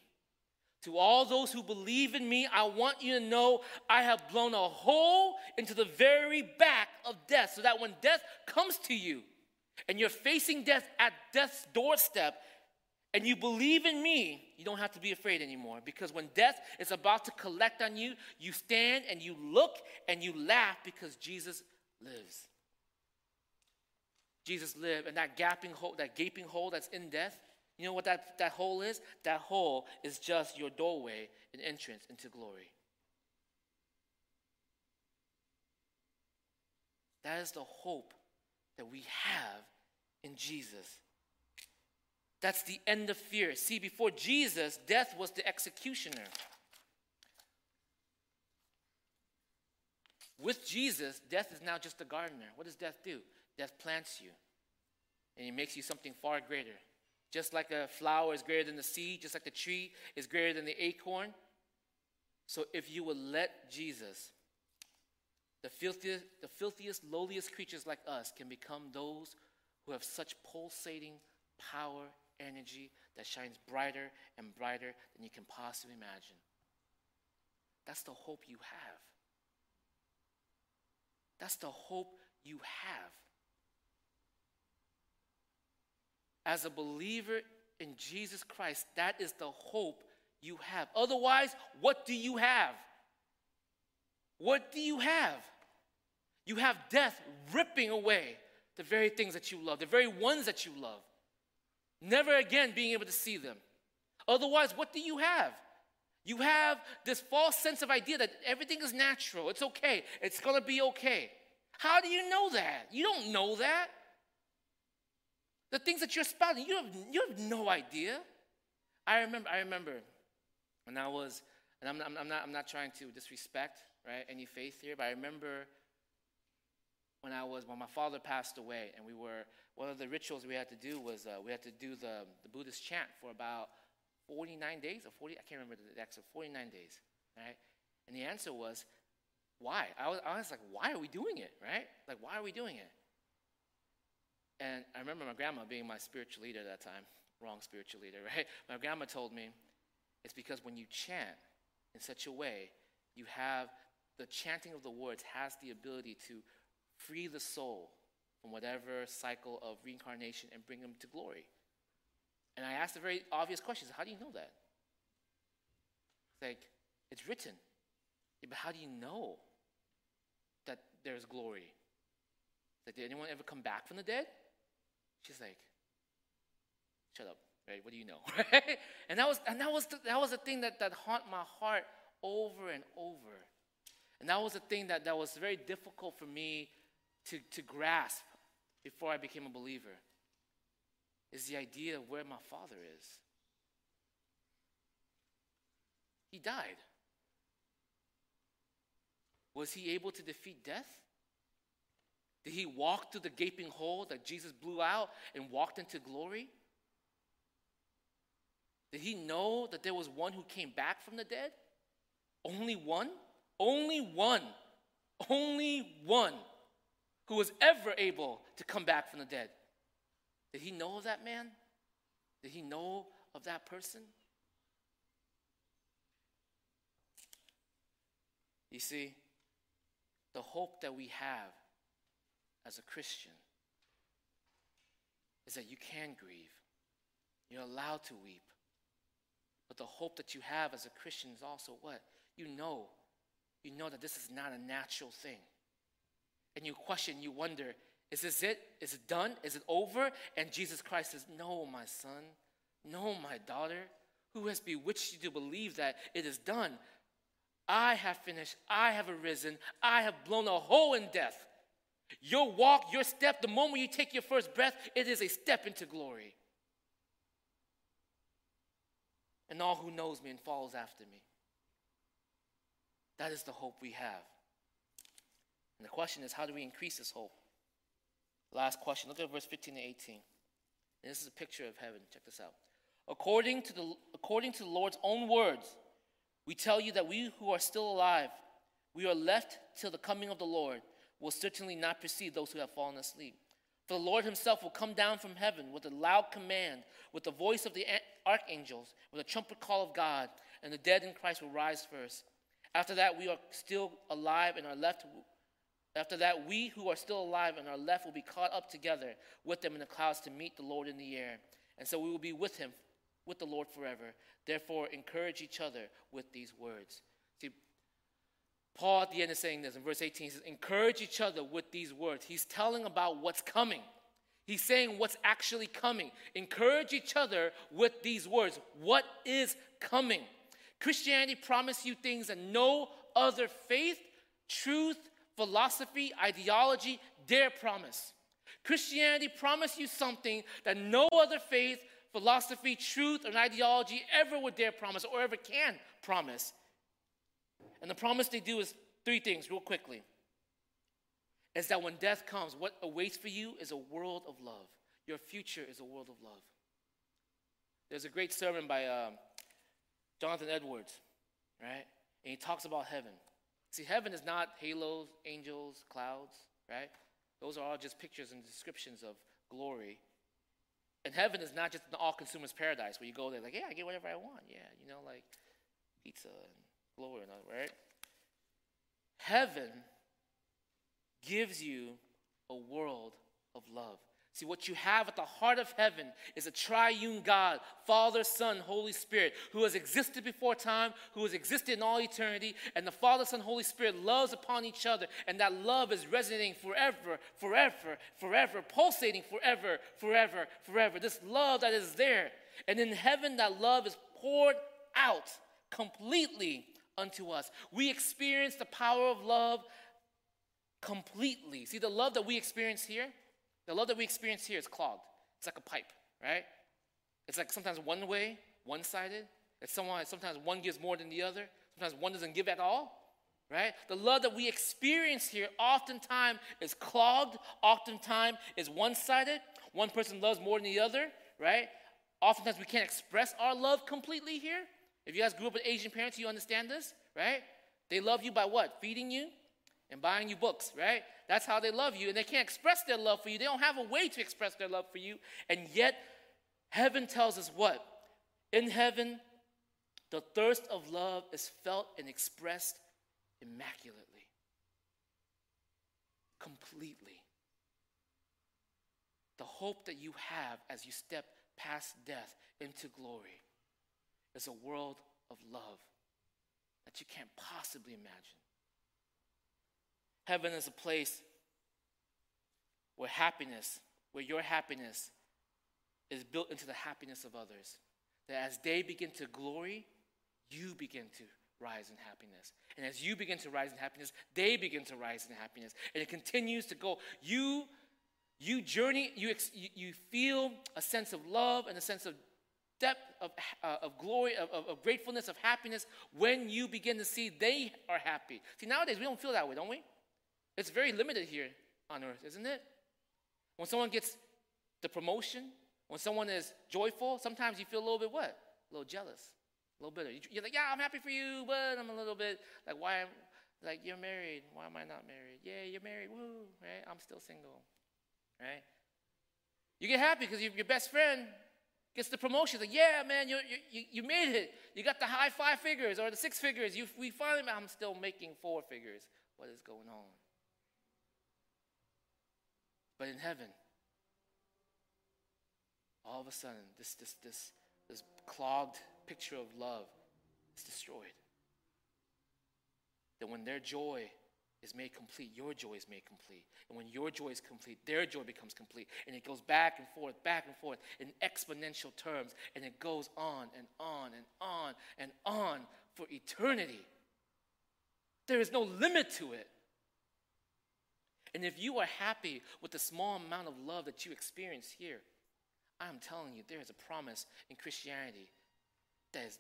to all those who believe in me, I want you to know I have blown a hole into the very back of death so that when death comes to you and you're facing death at death's doorstep and you believe in me, you don't have to be afraid anymore because when death is about to collect on you, you stand and you look and you laugh because Jesus lives. Jesus lived, and that gaping hole, that gaping hole that's in death, you know what that, that hole is? That hole is just your doorway and entrance into glory. That is the hope that we have in Jesus. That's the end of fear. See, before Jesus, death was the executioner. With Jesus, death is now just a gardener. What does death do? Death plants you, and he makes you something far greater. Just like a flower is greater than the seed, just like the tree is greater than the acorn. So if you will let Jesus, the filthiest, the filthiest, lowliest creatures like us can become those who have such pulsating power, energy that shines brighter and brighter than you can possibly imagine. That's the hope you have. That's the hope you have. As a believer in Jesus Christ, that is the hope you have. Otherwise, what do you have? What do you have? You have death ripping away the very things that you love, the very ones that you love. Never again being able to see them. Otherwise, what do you have? You have this false sense of idea that everything is natural. It's okay. It's to be okay. How do you know that? You don't know that. The things that you're spouting, you have, you have no idea. I remember, I remember when I was, and I'm, I'm, I'm, not, I'm not trying to disrespect right, any faith here, but I remember when I was, when my father passed away, and we were, one of the rituals we had to do was uh, we had to do the, the Buddhist chant for about 49 days or 40, I can't remember the exact, so 49 days, right? And the answer was, why? I was, I was like, why are we doing it, right? Like, why are we doing it? And I remember my grandma being my spiritual leader at that time, wrong spiritual leader, [LAUGHS] right? My grandma told me it's because when you chant in such a way, you have the chanting of the words has the ability to free the soul from whatever cycle of reincarnation and bring them to glory. And I asked a very obvious question How do you know that? It's like, it's written. Yeah, but how do you know that there's glory? Like, did anyone ever come back from the dead? She's like, shut up, right? What do you know? [LAUGHS] and that was, and that was, the, that was the thing that, that haunt my heart over and over. And that was the thing that, that was very difficult for me to, to grasp before I became a believer is the idea of where my father is. He died. Was he able to defeat death? Did he walk through the gaping hole that Jesus blew out and walked into glory? Did he know that there was one who came back from the dead? Only one? Only one. Only one who was ever able to come back from the dead. Did he know of that man? Did he know of that person? You see, the hope that we have as a Christian is that you can grieve. You're allowed to weep. But the hope that you have as a Christian is also what? You know. You know that this is not a natural thing. And you question, you wonder, is this it? Is it done? Is it over? And Jesus Christ says, No, my son. No, my daughter. Who has bewitched you to believe that it is done? I have finished. I have arisen. I have blown a hole in death. Your walk, your step, the moment you take your first breath, it is a step into glory. And all who knows me and follows after me. That is the hope we have. And the question is, how do we increase this hope? Last question. Look at verse 15 to 18. And this is a picture of heaven. Check this out. According to the, according to the Lord's own words, we tell you that we who are still alive, we are left till the coming of the Lord, will certainly not precede those who have fallen asleep. For the Lord himself will come down from heaven with a loud command, with the voice of the archangels, with a trumpet call of God, and the dead in Christ will rise first. After that, we are still alive and are left. After that, we who are still alive and are left will be caught up together with them in the clouds to meet the Lord in the air. And so we will be with him, with the Lord forever. Therefore, encourage each other with these words. See, Paul at the end is saying this in verse 18. He says, Encourage each other with these words. He's telling about what's coming. He's saying what's actually coming. Encourage each other with these words. What is coming? Christianity promises you things that no other faith, truth, philosophy, ideology dare promise. Christianity promises you something that no other faith, philosophy, truth, or ideology ever would dare promise or ever can promise. And the promise they do is three things, real quickly. Is that when death comes, what awaits for you is a world of love. Your future is a world of love. There's a great sermon by um, Jonathan Edwards, right? And he talks about heaven. See, heaven is not halos, angels, clouds, right? Those are all just pictures and descriptions of glory. And heaven is not just an all consumers paradise where you go there, like, yeah, I get whatever I want. Yeah, you know, like pizza and glory and all, right? Heaven gives you a world of love. See, what you have at the heart of heaven is a triune God, Father, Son, Holy Spirit, who has existed before time, who has existed in all eternity, and the Father, Son, Holy Spirit loves upon each other, and that love is resonating forever, forever, forever, pulsating forever, forever, forever. This love that is there. And in heaven, that love is poured out completely unto us. We experience the power of love completely. See, the love that we experience here, the love that we experience here is clogged. It's like a pipe, right? It's like sometimes one way, one sided. It's someone, sometimes one gives more than the other. Sometimes one doesn't give at all, right? The love that we experience here oftentimes is clogged, oftentimes is one sided. One person loves more than the other, right? Oftentimes we can't express our love completely here. If you guys grew up with Asian parents, you understand this, right? They love you by what? Feeding you and buying you books, right? That's how they love you. And they can't express their love for you. They don't have a way to express their love for you. And yet, heaven tells us what? In heaven, the thirst of love is felt and expressed immaculately, completely. The hope that you have as you step past death into glory is a world of love that you can't possibly imagine. Heaven is a place where happiness, where your happiness is built into the happiness of others. That as they begin to glory, you begin to rise in happiness. And as you begin to rise in happiness, they begin to rise in happiness. And it continues to go. You, you journey, you, you feel a sense of love and a sense of depth of, uh, of glory, of, of, of gratefulness, of happiness when you begin to see they are happy. See, nowadays we don't feel that way, don't we? It's very limited here on earth, isn't it? When someone gets the promotion, when someone is joyful, sometimes you feel a little bit what? A little jealous, a little bitter. You- You're like, yeah, I'm happy for you, but I'm a little bit like, why? am- Like, you're married. Why am I not married? Yeah, you're married. Woo, right? I'm still single, right? You get happy because your best friend gets the promotion. Like, yeah, man, you, you, you- made it. You got the high five figures or the six figures. You, we finally, I'm still making four figures. What is going on? But in heaven, all of a sudden, this, this, this, this clogged picture of love is destroyed. That when their joy is made complete, your joy is made complete. And when your joy is complete, their joy becomes complete. And it goes back and forth, back and forth in exponential terms. And it goes on and on and on and on for eternity. There is no limit to it. And if you are happy with the small amount of love that you experience here, I'm telling you, there is a promise in Christianity that is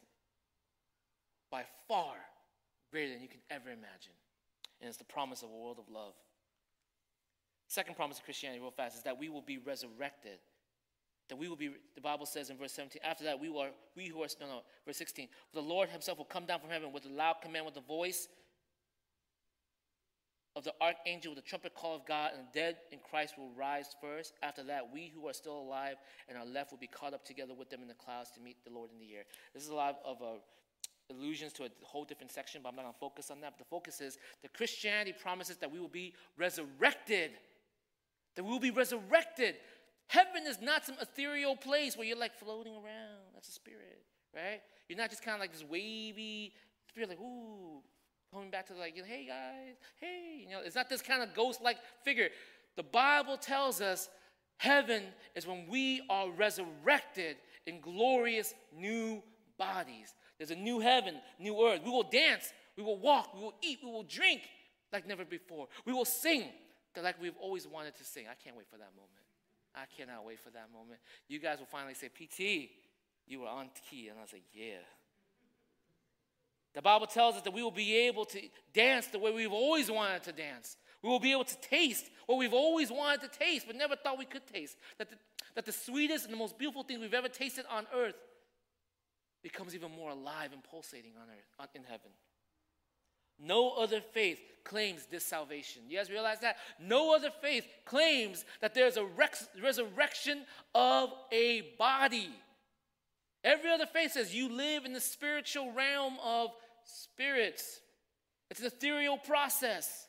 by far greater than you can ever imagine. And it's the promise of a world of love. Second promise of Christianity, real fast, is that we will be resurrected. That we will be, the Bible says in verse 17, after that, we, are, we who are, no, no, verse 16, for the Lord himself will come down from heaven with a loud command, with the voice of the archangel, with the trumpet call of God, and the dead in Christ will rise first. After that, we who are still alive and are left will be caught up together with them in the clouds to meet the Lord in the air. This is a lot of uh, allusions to a whole different section, but I'm not going to focus on that. But the focus is the Christianity promises that we will be resurrected. That we will be resurrected. Heaven is not some ethereal place where you're like floating around. That's a spirit, right? You're not just kind of like this wavy spirit, like, ooh, coming back to like, hey guys, hey. You know, it's not this kind of ghost like figure. The Bible tells us heaven is when we are resurrected in glorious new bodies. There's a new heaven, new earth. We will dance, we will walk, we will eat, we will drink like never before. We will sing like we've always wanted to sing. I can't wait for that moment. I cannot wait for that moment. You guys will finally say, PT, you were on key. And I was like, yeah. The Bible tells us that we will be able to dance the way we've always wanted to dance. We will be able to taste what we've always wanted to taste, but never thought we could taste. That the, that the sweetest and the most beautiful thing we've ever tasted on earth becomes even more alive and pulsating on earth, on, in heaven. No other faith claims this salvation. You guys realize that? No other faith claims that there's a rex- resurrection of a body. Every other faith says you live in the spiritual realm of spirits. It's an ethereal process.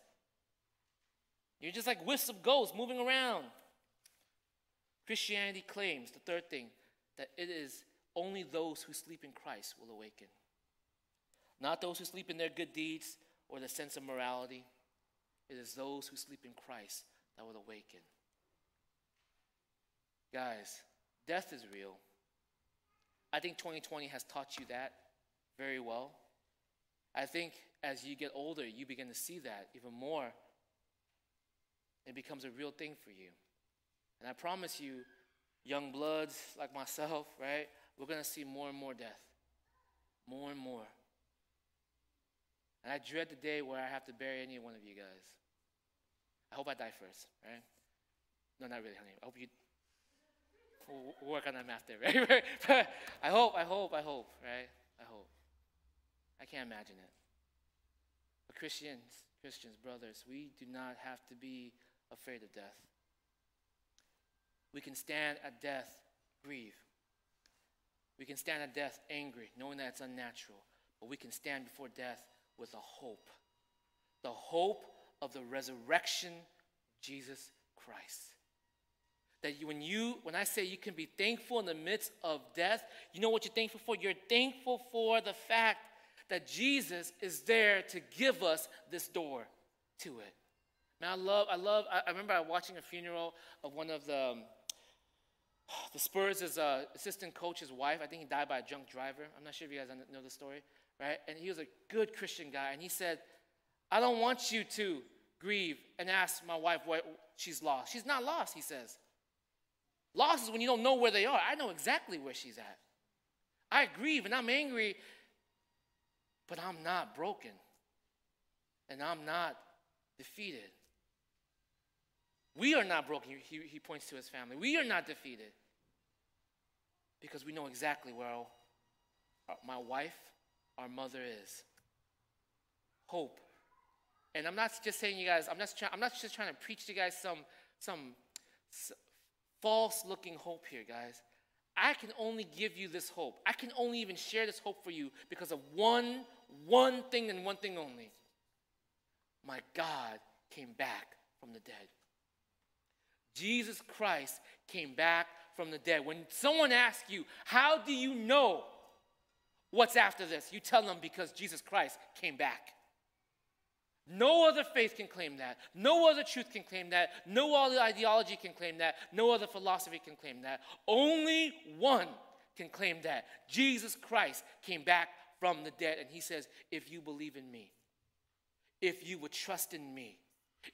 You're just like wisps of ghosts moving around. Christianity claims, the third thing, that it is only those who sleep in Christ will awaken. Not those who sleep in their good deeds or the sense of morality. It is those who sleep in Christ that will awaken. Guys, death is real. I think 2020 has taught you that very well. I think as you get older, you begin to see that even more. It becomes a real thing for you. And I promise you, young bloods like myself, [LAUGHS] right? We're going to see more and more death. More and more. And I dread the day where I have to bury any one of you guys. I hope I die first, right? No, not really, honey. I hope you work on that math there, [LAUGHS] right? I hope, I hope, I hope, right? I hope. I can't imagine it. But Christians, Christians, brothers, we do not have to be afraid of death. We can stand at death, grieve. We can stand at death angry, knowing that it's unnatural. But we can stand before death with a hope the hope of the resurrection Jesus Christ. That you, when you, when I say you can be thankful in the midst of death, you know what you're thankful for? You're thankful for the fact that Jesus is there to give us this door to it. Man, I love, I love, I, I remember watching a funeral of one of the, um, [SIGHS] the Spurs' uh, assistant coach's wife. I think he died by a drunk driver. I'm not sure if you guys know the story, right? And he was a good Christian guy. And he said, I don't want you to grieve and ask my wife what she's lost. She's not lost, he says. Lost is when you don't know where they are. I know exactly where she's at. I grieve and I'm angry, but I'm not broken. And I'm not defeated. We are not broken, he, he points to his family. We are not defeated because we know exactly where our, our, my wife, our mother is. Hope. And I'm not just saying you guys, I'm not, try, I'm not just trying to preach to you guys some, some s- false looking hope here, guys. I can only give you this hope. I can only even share this hope for you because of one, one thing and one thing only. My God came back from the dead. Jesus Christ came back from the dead. When someone asks you, How do you know what's after this? You tell them because Jesus Christ came back. No other faith can claim that. No other truth can claim that. No other ideology can claim that. No other philosophy can claim that. Only one can claim that. Jesus Christ came back from the dead. And he says, If you believe in me, if you would trust in me,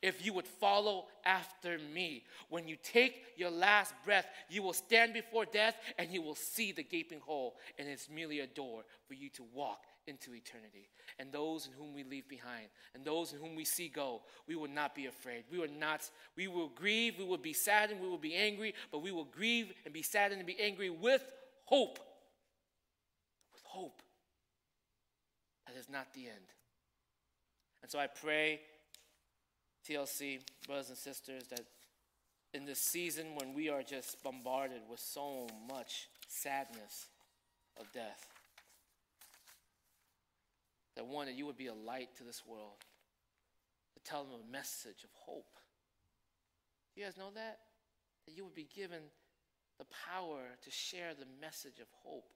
if you would follow after me, when you take your last breath, you will stand before death and you will see the gaping hole, and it's merely a door for you to walk into eternity. And those in whom we leave behind, and those in whom we see go, we will not be afraid. We will not, we will grieve, we will be saddened, we will be angry, but we will grieve and be saddened and be angry with hope. With hope. That is not the end. And so I pray TLC, brothers and sisters, that in this season when we are just bombarded with so much sadness of death, that one, that you would be a light to this world, to tell them a message of hope. Do you guys know that? That you would be given the power to share the message of hope,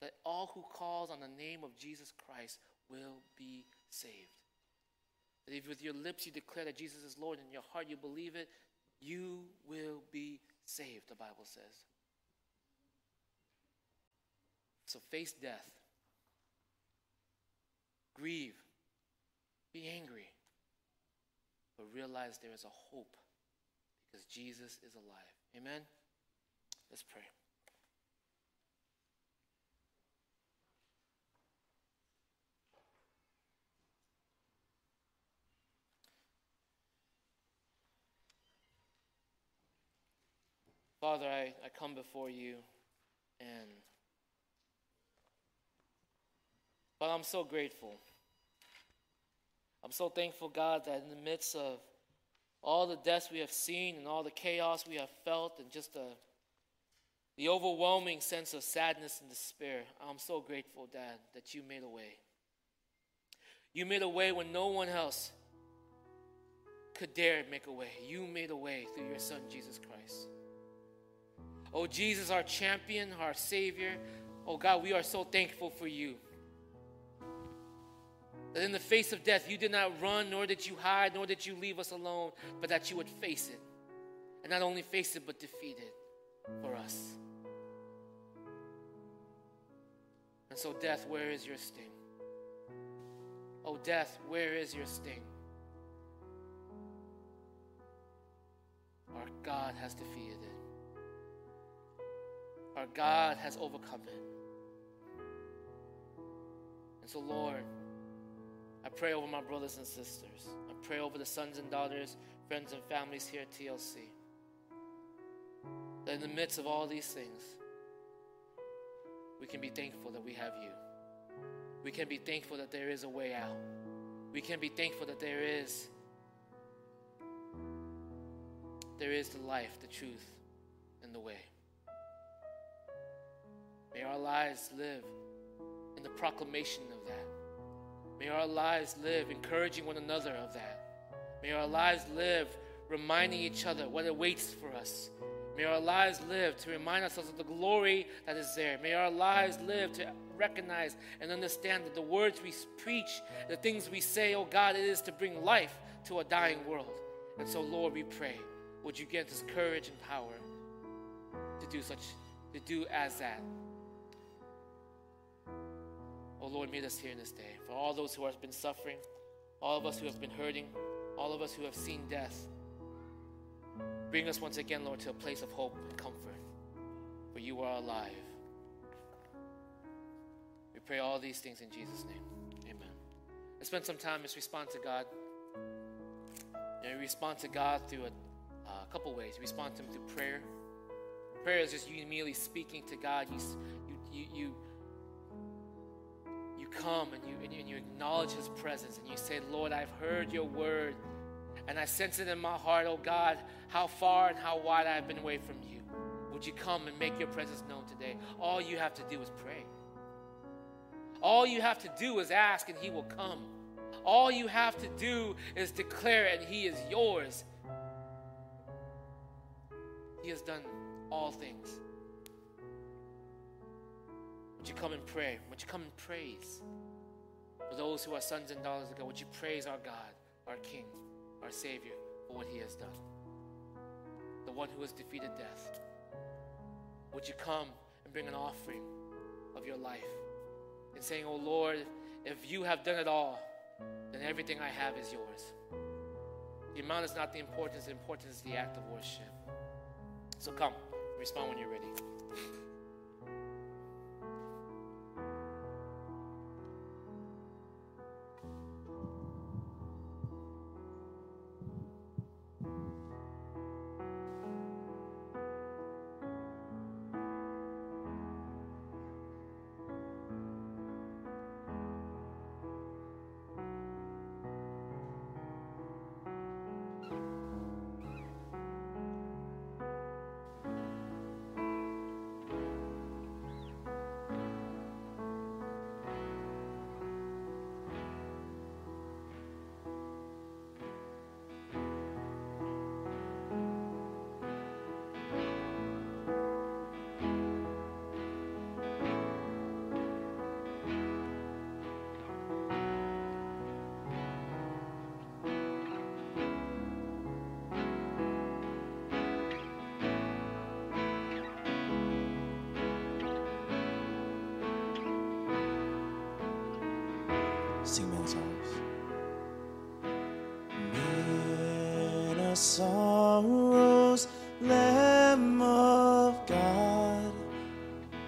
that all who calls on the name of Jesus Christ will be saved. That if with your lips you declare that Jesus is Lord and in your heart you believe it, you will be saved, the Bible says. So face death. Grieve. Be angry. But realize there is a hope because Jesus is alive. Amen? Let's pray. Father, I, I come before you and Father, I'm so grateful. I'm so thankful, God, that in the midst of all the deaths we have seen and all the chaos we have felt and just the, the overwhelming sense of sadness and despair, I'm so grateful, Dad, that you made a way. You made a way when no one else could dare make a way. You made a way through your Son, Jesus Christ. Oh, Jesus, our champion, our Savior. Oh, God, we are so thankful for you. That in the face of death, you did not run, nor did you hide, nor did you leave us alone, but that you would face it. And not only face it, but defeat it for us. And so, death, where is your sting? Oh, death, where is your sting? Our God has defeated it. Our God has overcome it. And so, Lord, I pray over my brothers and sisters. I pray over the sons and daughters, friends and families here at TLC. That in the midst of all these things, we can be thankful that we have you. We can be thankful that there is a way out. We can be thankful that there is there is the life, the truth, and the way. May our lives live in the proclamation of that. May our lives live encouraging one another of that. May our lives live reminding each other what awaits for us. May our lives live to remind ourselves of the glory that is there. May our lives live to recognize and understand that the words we preach, the things we say, oh God, it is to bring life to a dying world. And so, Lord, we pray, would you give us courage and power to do such, to do as that. Oh Lord, meet us here in this day. For all those who have been suffering, all of us who have been hurting, all of us who have seen death, bring us once again, Lord, to a place of hope and comfort, for you are alive. We pray all these things in Jesus' name. Amen. Let's spend some time, let's respond to God. And we respond to God through a, a couple ways. We respond to Him through prayer. Prayer is just you immediately speaking to God. You, you, you, you, you come and you, and you, and you acknowledge His presence and you say, Lord, I've heard your word and I sense it in my heart, oh God, how far and how wide I have been away from you. Would you come and make your presence known today? All you have to do is pray. All you have to do is ask and He will come. All you have to do is declare and He is yours. He has done all things. Would you come and pray? Would you come and praise? For those who are sons and daughters of God, would you praise our God, our King, our Savior, for what He has done? The one who has defeated death. Would you come and bring an offering of your life and saying, Oh Lord, if you have done it all, then everything I have is yours. The amount is not the importance, the importance is the act of worship. So come, respond when you're ready. Sing men songs. Men of sorrows, Lamb of God,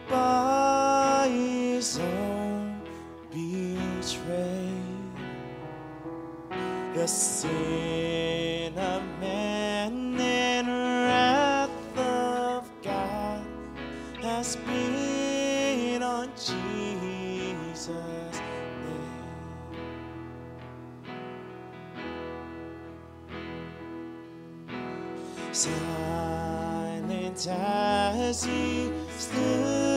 by His own betrayed, the sin Silent as he stood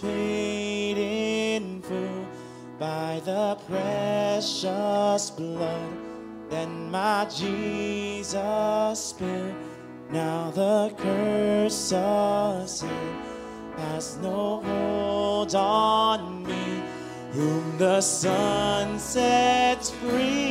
paid in full by the precious blood that my Jesus spilled. Now the curse of sin has no hold on me. Whom the Son sets free,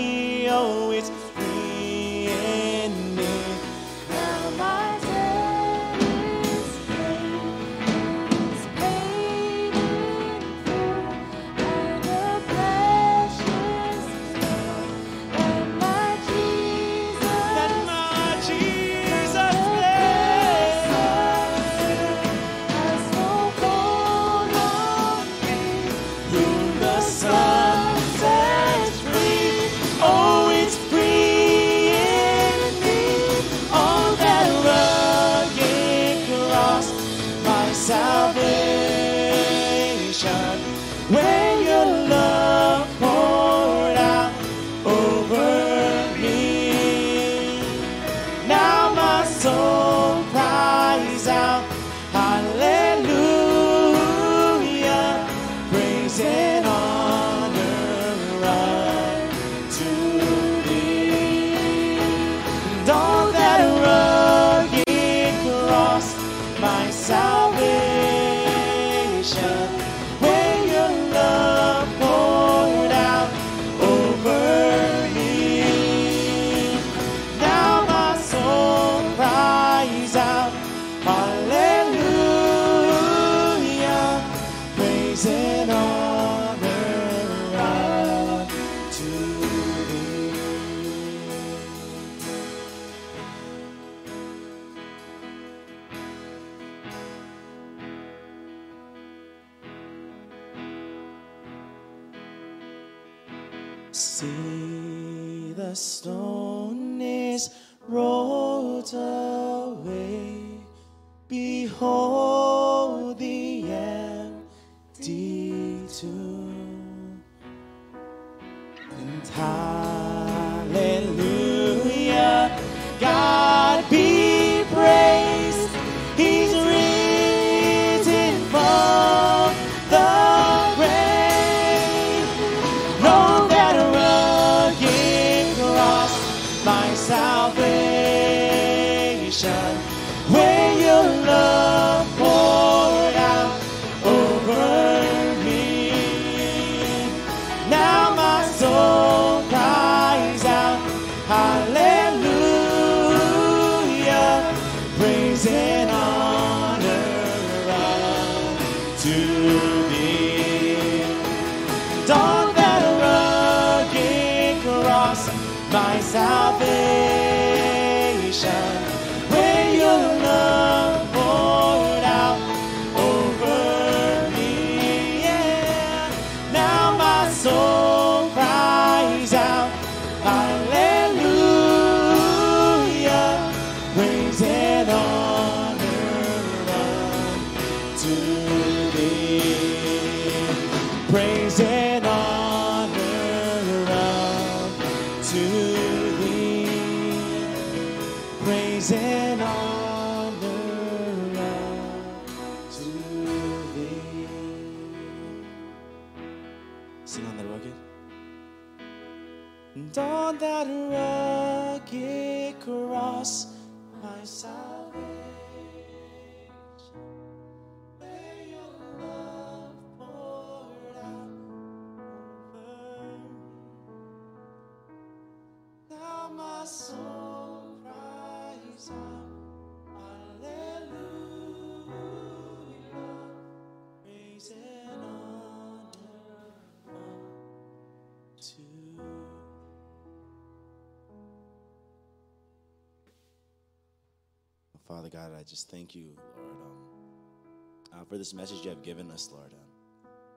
just thank you, Lord, um, uh, for this message you have given us, Lord.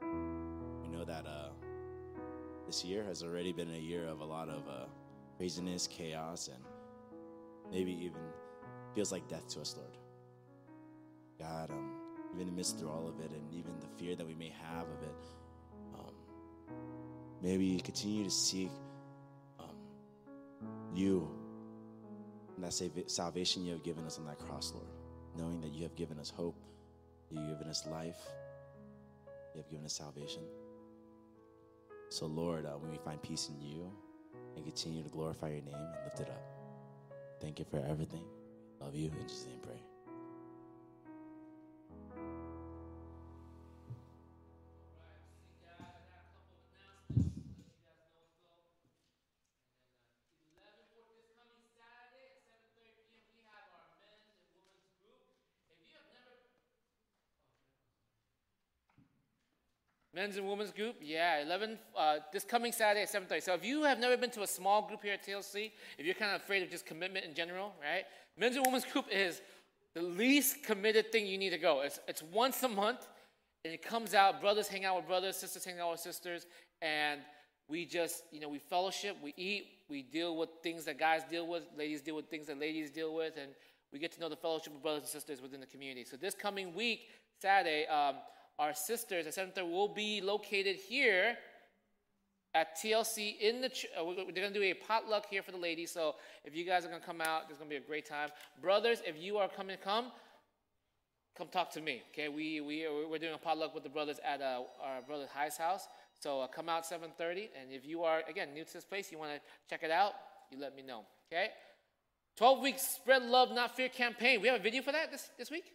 Um, we know that uh, this year has already been a year of a lot of uh, craziness, chaos, and maybe even feels like death to us, Lord. God, um, even amidst through all of it, and even the fear that we may have of it, um, may we continue to seek um, you and that salva- salvation you have given us on that cross, Lord, knowing that you have given us hope, you have given us life, You have given us salvation. So, Lord, uh, when we find peace in you and continue to glorify your name and lift it up, thank you for everything. Love you. In Jesus' name, pray. Men's and women's group, yeah, 11, uh, this coming Saturday at 7.30. So if you have never been to a small group here at TLC, if you're kind of afraid of just commitment in general, right? Men's and women's group is the least committed thing you need to go. It's, it's once a month, and it comes out, brothers hang out with brothers, sisters hang out with sisters, and we just, you know, we fellowship, we eat, we deal with things that guys deal with, ladies deal with things that ladies deal with, and we get to know the fellowship of brothers and sisters within the community. So this coming week, Saturday, um, our sisters at 7:30 will be located here at TLC in the. Ch- uh, we're, they're gonna do a potluck here for the ladies. So if you guys are gonna come out, there's gonna be a great time. Brothers, if you are coming, come. Come talk to me, okay? We we we're doing a potluck with the brothers at uh, our brother High's house. So uh, come out 7:30, and if you are again new to this place, you want to check it out, you let me know, okay? 12 weeks spread love, not fear campaign. We have a video for that this this week.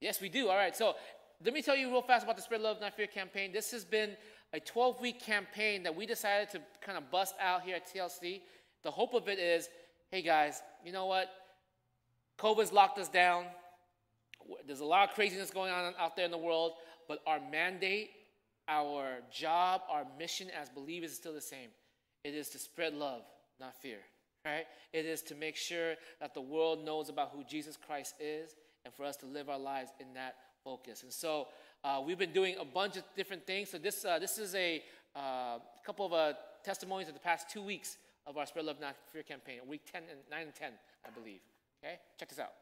Yes, we do. All right. So let me tell you real fast about the Spread Love Not Fear campaign. This has been a 12 week campaign that we decided to kind of bust out here at TLC. The hope of it is hey guys, you know what? COVID's locked us down. There's a lot of craziness going on out there in the world, but our mandate, our job, our mission as believers is still the same. It is to spread love, not fear, right? It is to make sure that the world knows about who Jesus Christ is and for us to live our lives in that focus. And so uh, we've been doing a bunch of different things. So this, uh, this is a uh, couple of uh, testimonies of the past two weeks of our Spread Love Not Fear campaign, week 10 and 9 and 10, I believe. Okay? Check this out.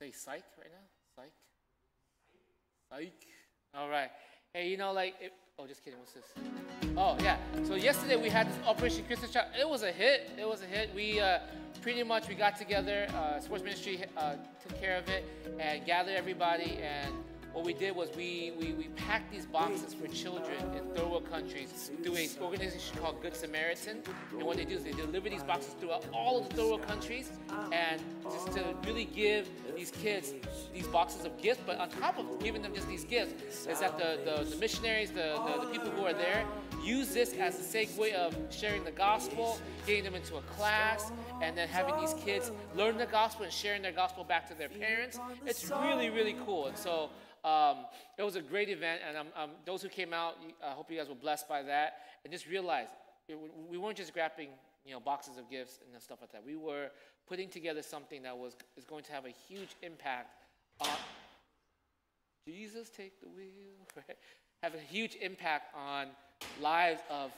Say psych right now? Psych? Psych. All right. Hey, you know, like, it, oh, just kidding. What's this? Oh, yeah. So yesterday we had this Operation Christmas Child. It was a hit. It was a hit. We uh, pretty much we got together. Uh, sports ministry uh, took care of it and gathered everybody. And what we did was we, we, we packed these boxes for children in third world countries through an organization called Good Samaritan. And what they do is they deliver these boxes throughout all of the third world countries and just to really give these kids these boxes of gifts. But on top of giving them just these gifts, is that the, the, the missionaries, the, the, the people who are there, use this as a segue of sharing the gospel, getting them into a class, and then having these kids learn the gospel and sharing their gospel back to their parents. It's really, really cool. And so um, it was a great event, and um, those who came out, I hope you guys were blessed by that, and just realize it, we weren't just grabbing you know boxes of gifts and stuff like that. We were putting together something that was is going to have a huge impact on Jesus take the wheel, [LAUGHS] right? Have a huge impact on lives of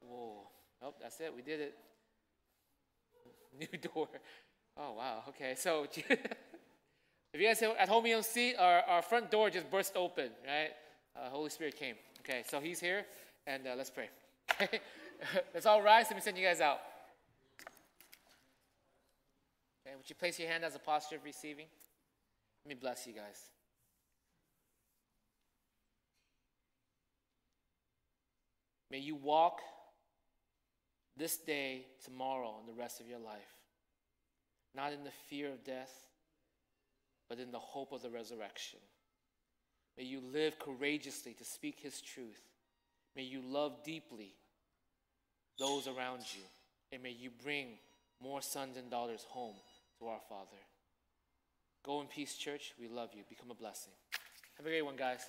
whoa. Oh, that's it. We did it. [LAUGHS] New door. Oh wow. Okay. So [LAUGHS] if you guys at home you don't see, our, our front door just burst open, right? Uh, Holy Spirit came. Okay. So he's here, and uh, let's pray. [LAUGHS] Let's all rise. Let me send you guys out. Okay, would you place your hand as a posture of receiving? Let me bless you guys. May you walk this day, tomorrow, and the rest of your life, not in the fear of death, but in the hope of the resurrection. May you live courageously to speak His truth. May you love deeply those around you. And may you bring more sons and daughters home to our Father. Go in peace, church. We love you. Become a blessing. Have a great one, guys.